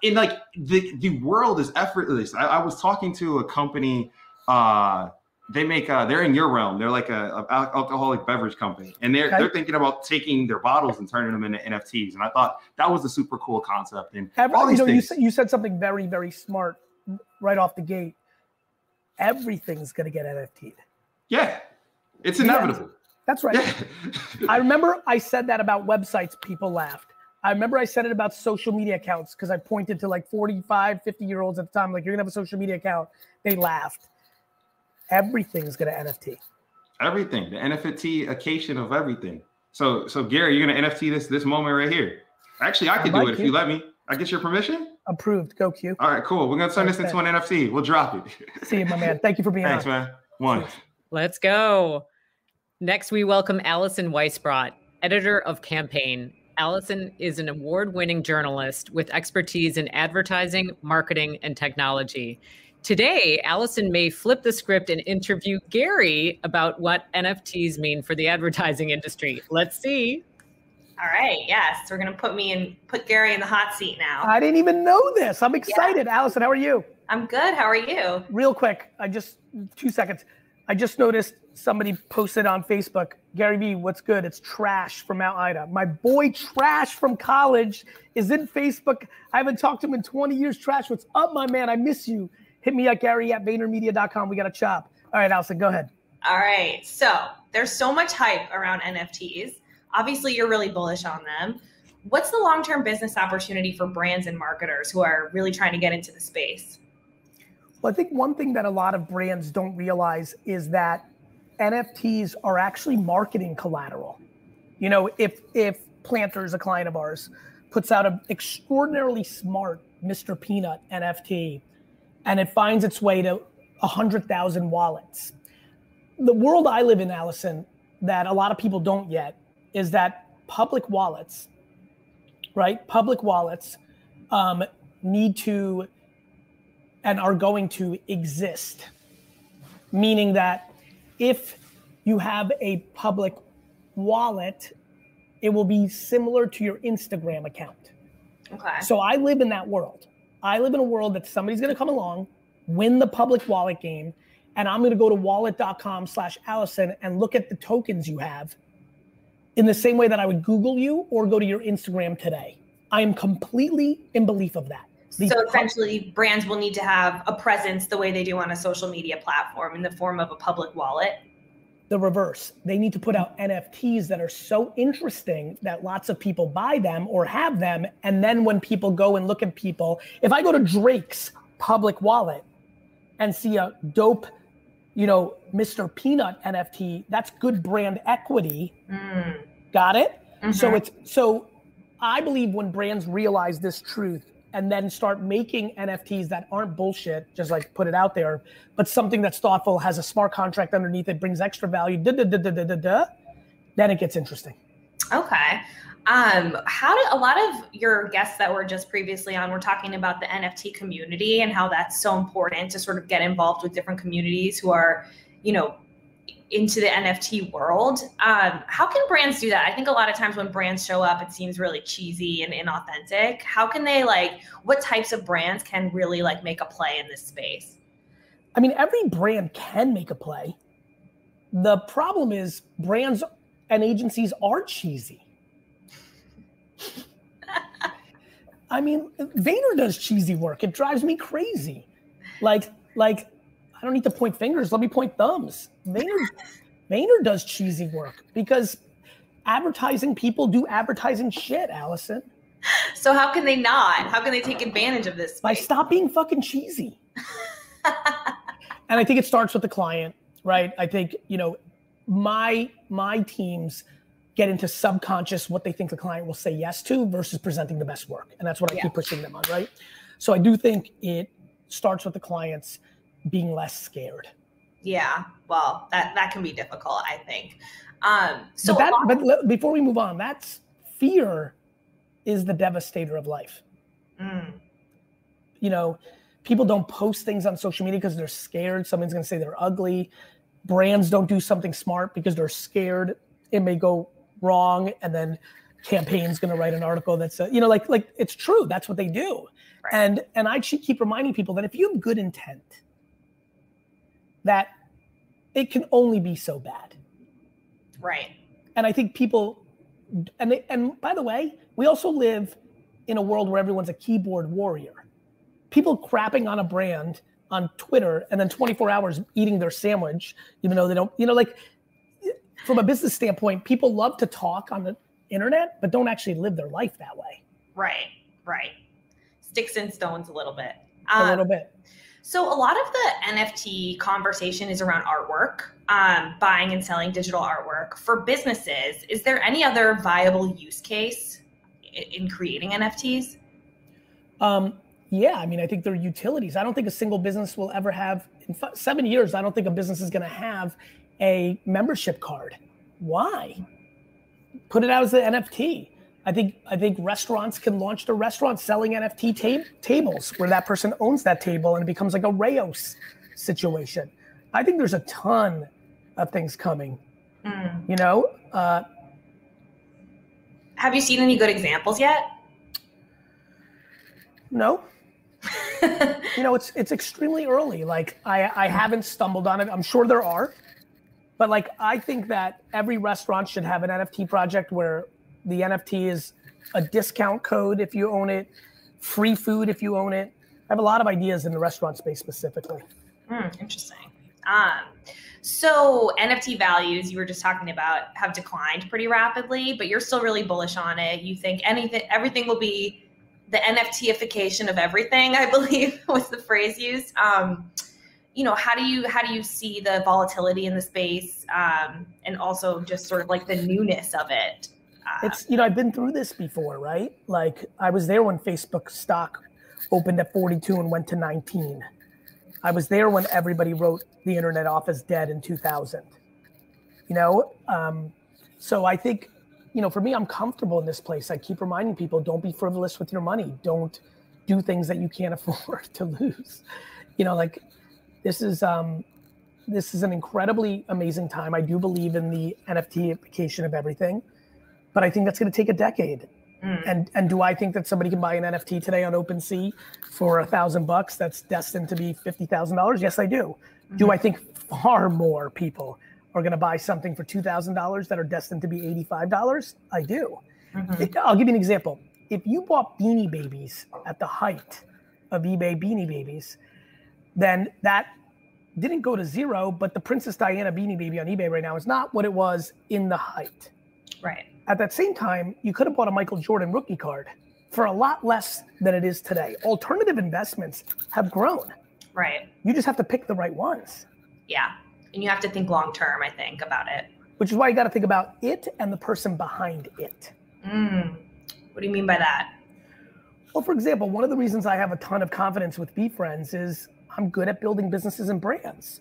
in like the the world is effortless. I, I was talking to a company. Uh, they make uh, they're in your realm. They're like a, a alcoholic beverage company, and they're Okay. they're thinking about taking their bottles and turning them into NFTs. And I thought that was a super cool concept. And Every, all you these know, you things, said, you said something very, very smart right off the gate. Everything's going to get NFT'd. yeah, it's Yeah. inevitable. That's right. Yeah. I remember I said that about websites, people laughed. I remember I said it about social media accounts because I pointed to like 45, 50 year olds at the time, like, you're going to have a social media account. They laughed. Everything's going to NFT. everything, the NFT occasion of everything. So, so Gary, you're gonna NFT this this moment right here. Actually, I I could do like it if you let me. I get your permission. Approved. Go Q. All right, cool. We're gonna turn this into an NFT. We'll drop it. See you, my man. Thank you for being here. Thanks, on. man. One. Let's go. Next, we welcome Alison Weissbrot, editor of Campaign. Alison is an award winning journalist with expertise in advertising, marketing, and technology. Today, Alison may flip the script and interview Gary about what NFTs mean for the advertising industry. Let's see. All right. Yes, we're gonna put me in, put Gary in the hot seat now. I didn't even know this. I'm excited. Alison, how are you? I'm good. How are you? Real quick, I just two seconds. I just noticed somebody posted on Facebook, Gary Vee, what's good? It's Trash from Mount Ida. My boy Trash from college is in Facebook. I haven't talked to him in 20 years. Trash, what's up, my man? I miss you. Hit me up, Gary at VaynerMedia.com. We got a chop. All right, Alison, go ahead. All right. So there's so much hype around NFTs. Obviously, you're really bullish on them. What's the long-term business opportunity for brands and marketers who are really trying to get into the space? Well, I think one thing that a lot of brands don't realize is that NFTs are actually marketing collateral. You know, if if Planters, a client of ours, puts out an extraordinarily smart Mr. Peanut NFT, and it finds its way to hundred thousand wallets. The world I live in, Alison, that a lot of people don't yet, is that public wallets, right? Public wallets um, need to and are going to exist. Meaning that if you have a public wallet, it will be similar to your Instagram account. Okay. So I live in that world. I live in a world that somebody's going to come along, win the public wallet game, and I'm going to go to wallet.com slash Alison and look at the tokens you have in the same way that I would Google you or go to your Instagram today. I am completely in belief of that. The so essentially, brands will need to have a presence the way they do on a social media platform in the form of a public wallet. The reverse. They need to put out NFTs that are so interesting that lots of people buy them or have them. And then when people go and look at people, if I go to Drake's public wallet and see a dope, you know, Mr. Peanut NFT, that's good brand equity. Mm. Got it? So Mhm. it's so I believe when brands realize this truth and then start making NFTs that aren't bullshit, just like put it out there, but something that's thoughtful, has a smart contract underneath it, brings extra value, da da da da da da da, then it gets interesting. Okay. Um, how did a lot of your guests that were just previously on were talking about the NFT community and how that's so important to sort of get involved with different communities who are, you know, into the NFT world. Um, how can brands do that? I think a lot of times when brands show up, it seems really cheesy and inauthentic. How can they like what types of brands can really like make a play in this space? I mean, every brand can make a play. The problem is brands and agencies are cheesy. I mean, Vayner does cheesy work. It drives me crazy. Like, like, I don't need to point fingers. Let me point thumbs. Vayner, Vayner does cheesy work because advertising people do advertising shit, Alison. So how can they not? How can they take advantage of this? By stop being fucking cheesy. and I think it starts with the client, right? I think, you know, my my teams get into subconscious what they think the client will say yes to versus presenting the best work. And that's what I Yeah. keep pushing them on, right? So I do think it starts with the clients being less scared. Yeah, well, that that can be difficult, I think. Um, so, but, that, but before we move on, that's fear is the devastator of life. Mm. You know, people don't post things on social media because they're scared someone's going to say they're ugly. Brands don't do something smart because they're scared it may go wrong, and then campaign's going to write an article that's, uh, you know, like like it's true. That's what they do. Right. And and I keep reminding people that if you have good intent, that it can only be so bad. Right. And I think people, and they, and by the way, we also live in a world where everyone's a keyboard warrior. People crapping on a brand on Twitter and then 24 hours eating their sandwich, even though they don't, you know, like from a business standpoint, people love to talk on the internet, but don't actually live their life that way. Right, right. Sticks and stones a little bit. Um, a little bit. So a lot of the NFT conversation is around artwork, um, buying and selling digital artwork for businesses. Is there any other viable use case in creating NFTs? Um, yeah, I mean, I think they're utilities. I don't think a single business will ever have in f- seven years. I don't think a business is going to have a membership card. Why? Put it out as an NFT. I think I think restaurants can launch their restaurant selling NFT tab- tables where that person owns that table and it becomes like a Rao's situation. I think there's a ton of things coming. Mm. You know. Uh, Have you seen any good examples yet? No. you know, it's it's extremely early. Like I I haven't stumbled on it. I'm sure there are. But like I think that every restaurant should have an NFT project where the NFT is a discount code if you own it, free food if you own it. I have a lot of ideas in the restaurant space specifically. Mm, interesting. Um, so NFT values you were just talking about have declined pretty rapidly, but you're still really bullish on it. You think anything, everything will be the NFTification of everything. I believe was the phrase used. Um, you know how do you how do you see the volatility in the space um, and also just sort of like the newness of it it's you know I've been through this before, right? Like I was there when Facebook stock opened at 42 and went to 19. I was there when everybody wrote the internet off as dead in 2000. You know, um, so I think you know for me, I'm comfortable in this place. I keep reminding people, don't be frivolous with your money. Don't do things that you can't afford to lose. You know, like this is um, this is an incredibly amazing time. I do believe in the NFTification of everything but I think that's going to take a decade. Mm. And and do I think that somebody can buy an NFT today on OpenSea for a thousand bucks that's destined to be fifty thousand dollars? Yes, I do. Mm-hmm. Do I think far more people are going to buy something for two thousand dollars that are destined to be eighty five dollars? I do. Mm-hmm. It, I'll give you an example. If you bought Beanie Babies at the height of eBay Beanie Babies, then that didn't go to zero. But the Princess Diana Beanie Baby on eBay right now is not what it was in the height. Right. At that same time, you could have bought a Michael Jordan rookie card for a lot less than it is today. Alternative investments have grown. Right. You just have to pick the right ones. Yeah. And you have to think long term, I think, about it. Which is why you got to think about it and the person behind it. Mm. What do you mean by that? Well, for example, one of the reasons I have a ton of confidence with VeeFriends is I'm good at building businesses and brands.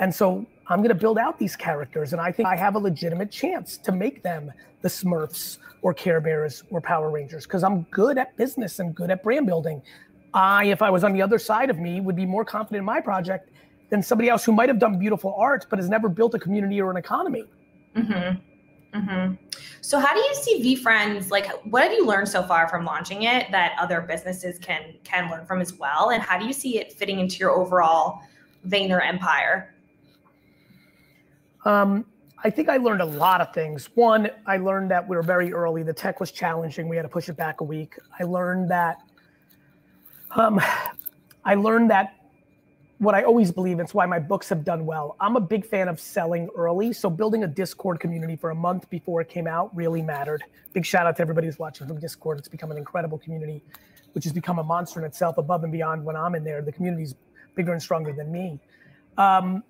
And so I'm going to build out these characters, and I think I have a legitimate chance to make them the Smurfs or Care Bears or Power Rangers because I'm good at business and good at brand building. I, if I was on the other side of me, would be more confident in my project than somebody else who might have done beautiful art but has never built a community or an economy. Mm-hmm. Mm-hmm. So, how do you see VeeFriends? Like, what have you learned so far from launching it that other businesses can can learn from as well? And how do you see it fitting into your overall Vayner empire? Um, I think I learned a lot of things. One, I learned that we were very early. The tech was challenging. We had to push it back a week. I learned that. Um, I learned that what I always believe, it's why my books have done well. I'm a big fan of selling early. So building a Discord community for a month before it came out really mattered. Big shout out to everybody who's watching from Discord. It's become an incredible community, which has become a monster in itself above and beyond when I'm in there. The community's bigger and stronger than me. Um,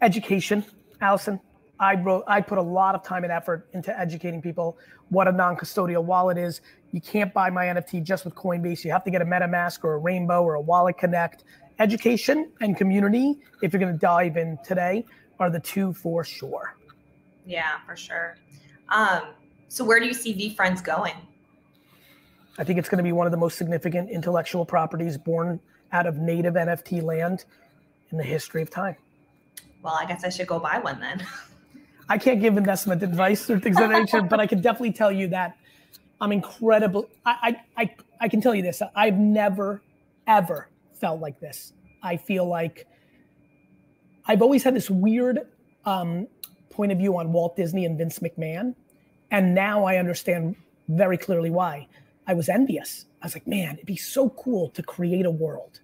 education Alison, I wrote, I put a lot of time and effort into educating people what a non-custodial wallet is. You can't buy my NFT just with Coinbase. You have to get a MetaMask or a Rainbow or a Wallet Connect. education and community, if you're going to dive in today, are the two for sure. Yeah, for sure. Um, so where do you see VeeFriends going? I think it's going to be one of the most significant intellectual properties born out of native NFT land in the history of time. Well, I guess I should go buy one then. I can't give investment advice or things of that nature, but I can definitely tell you that I'm incredible. I, I, I, I can tell you this. I've never, ever felt like this. I feel like I've always had this weird um, point of view on Walt Disney and Vince McMahon. And now I understand very clearly why. I was envious. I was like, man, it'd be so cool to create a world.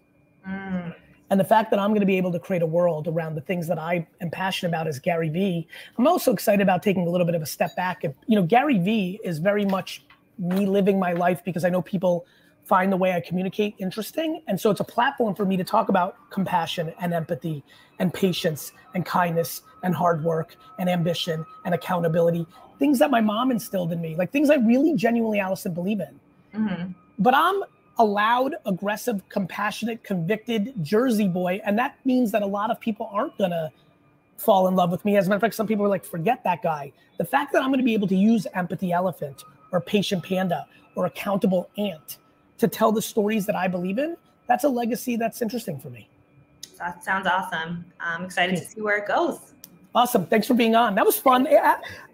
Mm. And the fact that I'm going to be able to create a world around the things that I am passionate about as Gary Vee, I'm also excited about taking a little bit of a step back. And, you know, Gary Vee is very much me living my life because I know people find the way I communicate interesting. And so it's a platform for me to talk about compassion and empathy and patience and kindness and hard work and ambition and accountability, things that my mom instilled in me, like things I really genuinely, Alison, believe in. Mm-hmm. But I'm a loud, aggressive, compassionate, convicted Jersey boy. And that means that a lot of people aren't going to fall in love with me. As a matter of fact, some people are like, forget that guy. The fact that I'm going to be able to use empathy elephant or patient panda or accountable ant to tell the stories that I believe in, that's a legacy that's interesting for me. That sounds awesome. I'm excited to hmm. see where it goes. Awesome. Thanks for being on. That was fun.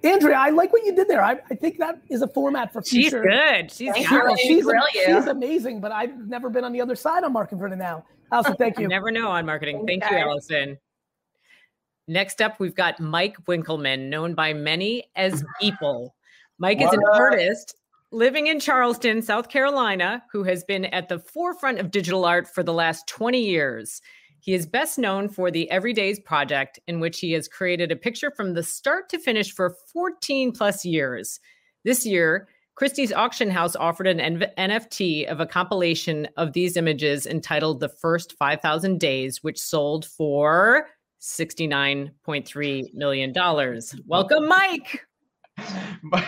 Andrea, I like what you did there. I, I think that is a format for future. She's good. She's, she's, she's amazing, but I've never been on the other side on marketing for now. Alison, thank you. never know on marketing. Thank you, Alison. Next up, we've got Mike Winkelmann, known by many as Beeple. Mike is an artist living in Charleston, South Carolina, who has been at the forefront of digital art for the last 20 years. He is best known for the Everydays project, in which he has created a picture from the start to finish for 14 plus years. This year, Christie's auction house offered an NFT of a compilation of these images entitled The First 5,000 Days, which sold for $69.3 million. Welcome, Mike. I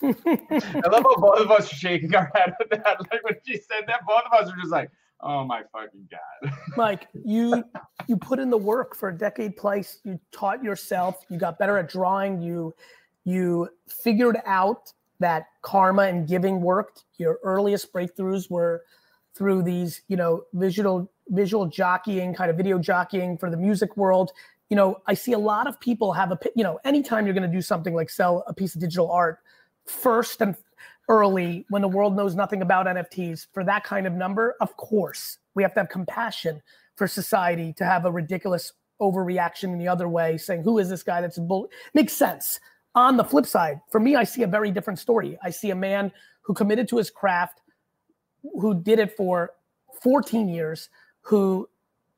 love how both of us are shaking our head at that. Like when she said that, both of us are just like, "Oh my fucking god!" Mike, you you put in the work for a decade plus. You taught yourself. You got better at drawing. You you figured out that karma and giving worked. Your earliest breakthroughs were through these, you know, visual visual jockeying, kind of video jockeying for the music world. You know, I see a lot of people have a, you know, anytime you're going to do something like sell a piece of digital art, first and early when the world knows nothing about NFTs for that kind of number, of course, we have to have compassion for society to have a ridiculous overreaction in the other way, saying, Who is this guy that's a bull? Makes sense. On the flip side, for me, I see a very different story. I see a man who committed to his craft, who did it for 14 years, who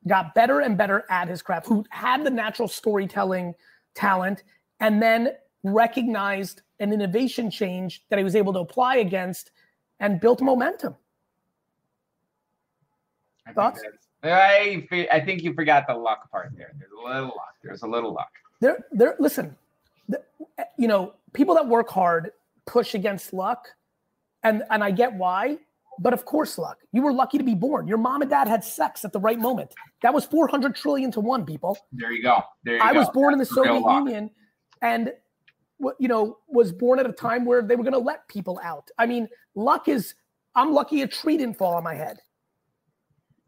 got better and better at his craft, who had the natural storytelling talent, and then recognized an innovation change that he was able to apply against and built momentum. I Thoughts? I, I think you forgot the luck part there. There's a little luck. There's a little luck. There, there. Listen, the, you know, people that work hard push against luck, and and I get why. But of course, luck. You were lucky to be born. Your mom and dad had sex at the right moment. That was 400 trillion to one, people. There you go. There you I go. was born That's in the Soviet Union, and you know, was born at a time where they were going to let people out. I mean, luck is, I'm lucky a tree didn't fall on my head.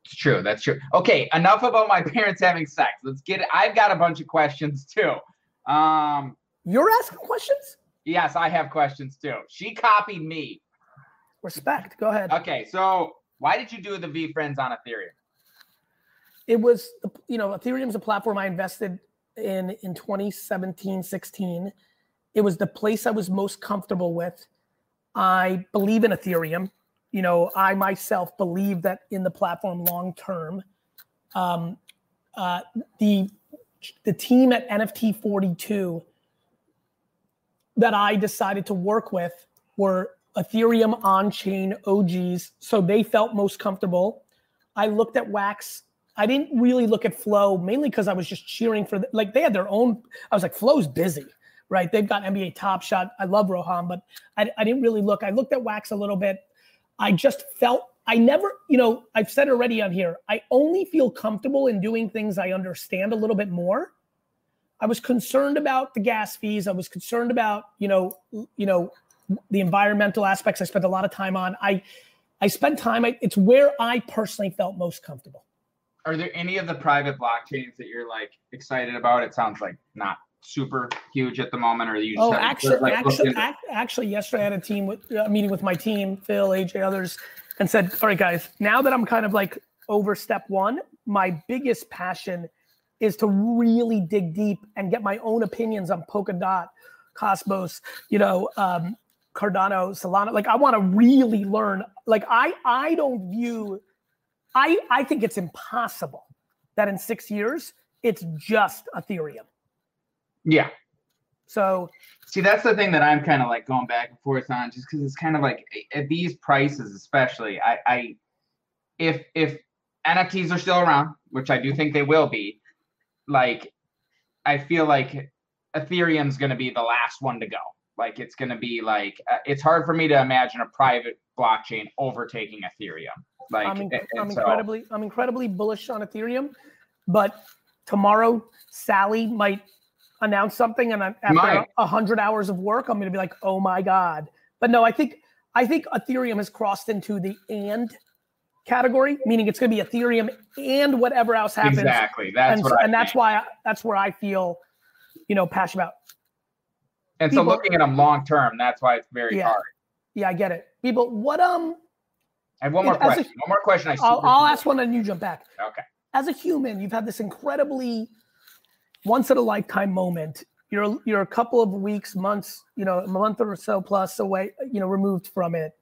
It's true. That's true. Okay, enough about my parents having sex. Let's get it. I've got a bunch of questions too. Um, You're asking questions? Yes, I have questions too. She copied me. Respect. Go ahead. Okay, so why did you do the VeeFriends on Ethereum? It was, you know, Ethereum's a platform I invested in in 2017, 16 it was the place I was most comfortable with. I believe in Ethereum. You know, I myself believe that in the platform long term. Um, uh, the the team at NFT 42 that I decided to work with were Ethereum on chain OGs, so they felt most comfortable. I looked at Wax. I didn't really look at Flow mainly because I was just cheering for the, like they had their own. I was like, Flow's busy right? They've got NBA Top Shot. I love Roham, but I, I didn't really look. I looked at Wax a little bit. I just felt I never, you know, I've said already on here, I only feel comfortable in doing things I understand a little bit more. I was concerned about the gas fees. I was concerned about, you know, you know, the environmental aspects I spent a lot of time on. I I spent time, I, it's where I personally felt most comfortable. Are there any of the private blockchains that you're like excited about? It sounds like not super huge at the moment, or you? oh, actually, like, actually, actually, yesterday I had a team with a meeting with my team, Phil, AJ, others, and said, "All right, guys, now that I'm kind of like over step one, my biggest passion is to really dig deep and get my own opinions on Polkadot, Cosmos, you know, um, Cardano, Solana. Like I want to really learn. Like I I don't view I I think it's impossible that in 6 years it's just Ethereum. Yeah. So see that's the thing that I'm kind of like going back and forth on just cuz it's kind of like at these prices especially I I if if NFTs are still around, which I do think they will be, like I feel like Ethereum's going to be the last one to go like it's going to be like uh, it's hard for me to imagine a private blockchain overtaking Ethereum. Like I'm, inc- I'm so, incredibly I'm incredibly bullish on Ethereum, but tomorrow Sally might announce something, and I'm, after a hundred hours of work, I'm going to be like, oh my god. But no, I think I think Ethereum has crossed into the and category, meaning it's going to be Ethereum and whatever else happens. Exactly. That's and, what and that's why I, that's where I feel, you know, passionate about. And people, so looking at them long term, that's why it's very yeah, hard. Yeah, I get it. Beeple, what um I have one more question. A, one more question. I I'll, I'll ask one and you jump back. Okay. As a human, you've had this incredibly once in a lifetime moment. You're you're a couple of weeks, months, you know, a month or so plus away, you know, removed from it.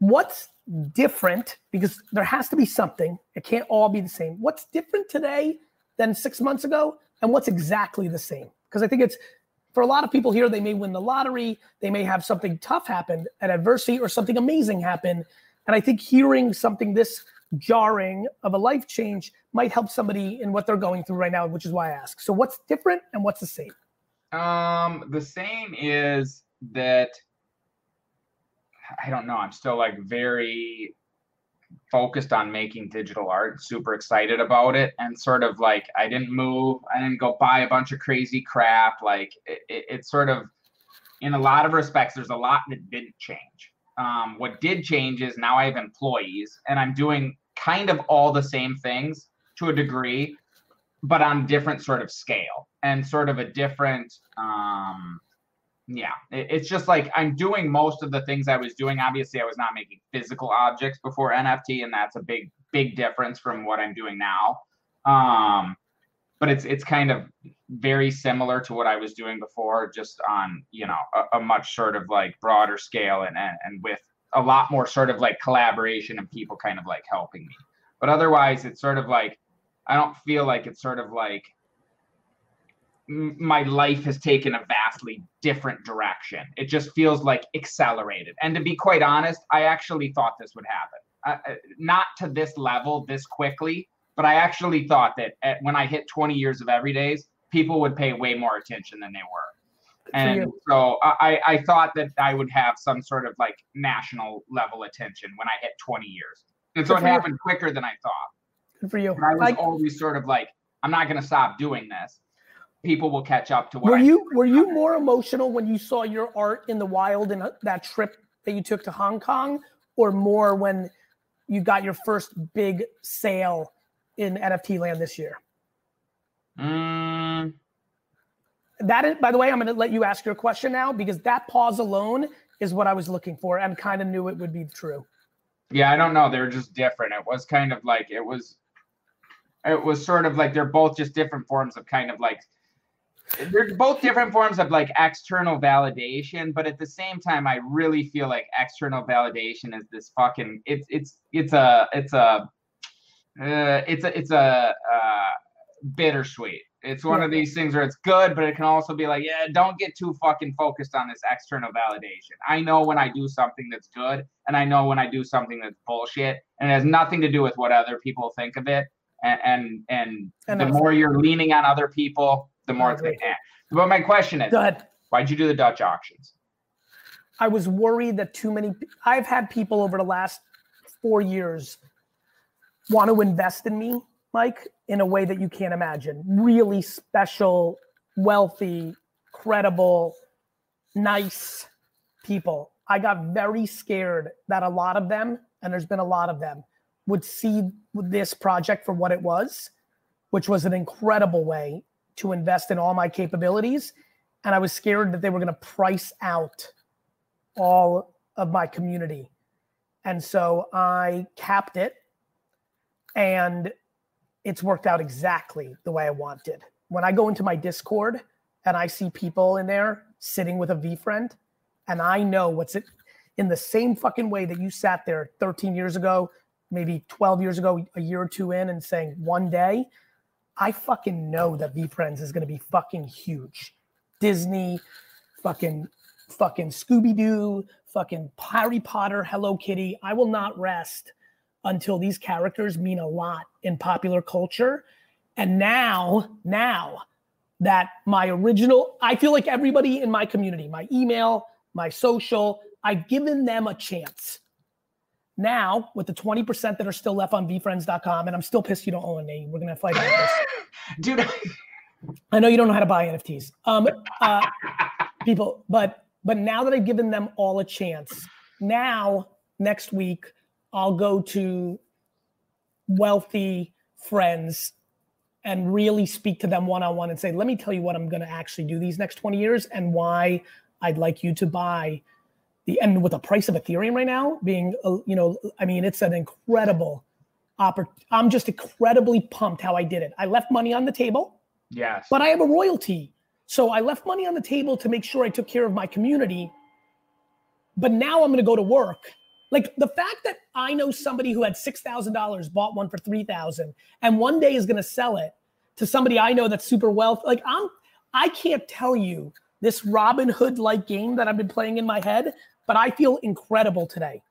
What's different? Because there has to be something. It can't all be the same. What's different today than six months ago? And what's exactly the same? Because I think it's for a lot of people here, they may win the lottery, they may have something tough happen, an adversity, or something amazing happen. And I think hearing something this jarring of a life change might help somebody in what they're going through right now, which is why I ask. So, what's different and what's the same? Um, the same is that I don't know. I'm still like very focused on making digital art, super excited about it, and sort of like I didn't move, I didn't go buy a bunch of crazy crap. Like it, it, it's sort of, in a lot of respects, there's a lot that didn't change. Um, what did change is now I have employees, and I'm doing kind of all the same things to a degree, but on different sort of scale and sort of a different um, yeah it's just like i'm doing most of the things i was doing. Obviously i was not making physical objects before nft and that's a big big difference from what i'm doing now. Um but it's it's kind of very similar to what i was doing before just on you know a, a much sort of like broader scale and, and and with a lot more sort of like collaboration and people kind of like helping me but otherwise it's sort of like i don't feel like it's sort of like my life has taken a vastly different direction. It just feels like accelerated. And to be quite honest, I actually thought this would happen. Uh, not to this level, this quickly, but I actually thought that at, when I hit 20 years of everydays, people would pay way more attention than they were. And so I, I thought that I would have some sort of like national level attention when I hit 20 years. And so Good it happened you. quicker than I thought. Good for you. I was I, always sort of like, I'm not going to stop doing this people will catch up to what were I you were you more emotional when you saw your art in the wild in uh, that trip that you took to Hong Kong, or more when you got your first big sale in NFT land this year? Mm. That is, by the way, I'm going to let you ask your question now because that pause alone is what I was looking for and kind of knew it would be true. Yeah, I don't know. They're just different. It was kind of like it was. It was sort of like they're both just different forms of kind of like they're both different forms of like external validation but at the same time i really feel like external validation is this fucking it's it's it's a it's a uh, it's a it's a uh, bittersweet. It's one of these things where it's good but it can also be like yeah don't get too fucking focused on this external validation. I know when i do something that's good and i know when i do something that's bullshit and it has nothing to do with what other people think of it and and, and, and the more you're leaning on other people the more it's going to But my question is, why'd you do the Dutch auctions? I was worried that too many. I've had people over the last four years want to invest in me, Mike, in a way that you can't imagine. Really special, wealthy, credible, nice people. I got very scared that a lot of them, and there's been a lot of them, would see this project for what it was, which was an incredible way to invest in all my capabilities. And I was scared that they were going to price out all of my community. And so I capped it and it's worked out exactly the way I wanted. When I go into my Discord and I see people in there sitting with a VeeFriend, and I know what's it in the same fucking way that you sat there 13 years ago, maybe 12 years ago, a year or two in, and saying one day, I fucking know that VeeFriends is gonna be fucking huge. Disney, fucking fucking Scooby Doo, fucking Harry Potter, Hello Kitty. I will not rest until these characters mean a lot in popular culture. And now, now that my original, I feel like everybody in my community, my email, my social, I've given them a chance. Now, with the 20% that are still left on VeeFriends.com, and I'm still pissed you don't own a name. We're gonna fight about this. Dude, I know you don't know how to buy NFTs. Um, uh, people, but but now that I've given them all a chance, now next week I'll go to wealthy friends and really speak to them one on one and say, let me tell you what I'm going to actually do these next 20 years and why I'd like you to buy the and with the price of Ethereum right now being, uh, you know, I mean, it's an incredible opportunity. I'm just incredibly pumped how I did it. I left money on the table. Yes. But I have a royalty. So I left money on the table to make sure I took care of my community. But now I'm going to go to work. Like the fact that I know somebody who had $6,000 bought one for 3,000 and one day is going to sell it to somebody I know that's super wealthy. Like I'm I can't tell you this Robin Hood like game that I've been playing in my head, but I feel incredible today.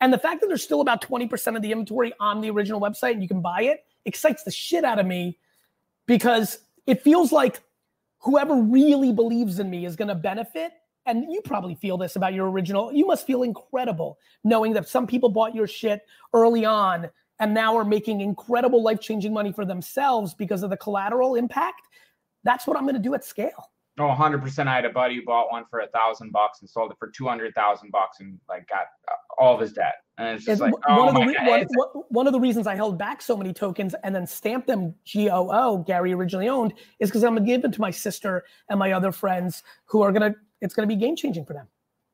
And the fact that there's still about 20% of the inventory on the original website and you can buy it excites the shit out of me because it feels like whoever really believes in me is going to benefit. And you probably feel this about your original. You must feel incredible knowing that some people bought your shit early on and now are making incredible life changing money for themselves because of the collateral impact. That's what I'm going to do at scale. No, 100%. I had a buddy who bought one for a thousand bucks and sold it for 200,000 bucks and like got uh, all of his debt. And it's just like, one, oh of the my re- God. one, one- of the reasons I held back so many tokens and then stamped them GOO, Gary originally owned, is because I'm gonna give them to my sister and my other friends who are gonna. It's gonna be game changing for them.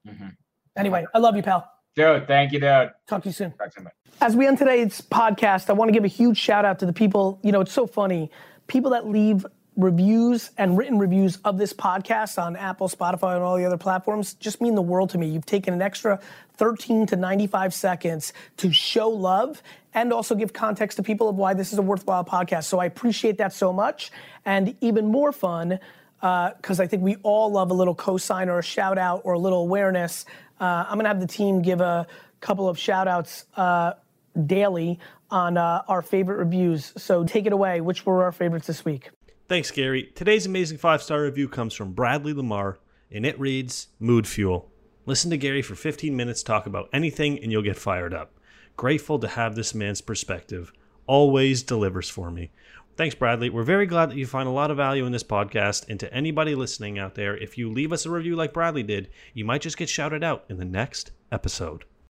Mhm. Anyway, I love you, pal. Dude, thank you, dude. Talk to you soon. To you. As we end today's podcast, I want to give a huge shout out to the people. You know, it's so funny. People that leave reviews and written reviews of this podcast on Apple, Spotify, and all the other platforms just mean the world to me. You've taken an extra 13 to 95 seconds to show love and also give context to people of why this is a worthwhile podcast. So I appreciate that so much. And even more fun, because I think we all love a little cosign or a shout out or a little awareness. Uh, I'm gonna have the team give a couple of shout outs uh, daily on uh, our favorite reviews. So take it away. Which were our favorites this week? Thanks, Gary. Today's amazing five star review comes from Bradley Lamar, and it reads Mood Fuel. Listen to Gary for 15 minutes talk about anything, and you'll get fired up. Grateful to have this man's perspective. Always delivers for me. Thanks, Bradley. We're very glad that you find a lot of value in this podcast. And to anybody listening out there, if you leave us a review like Bradley did, you might just get shouted out in the next episode.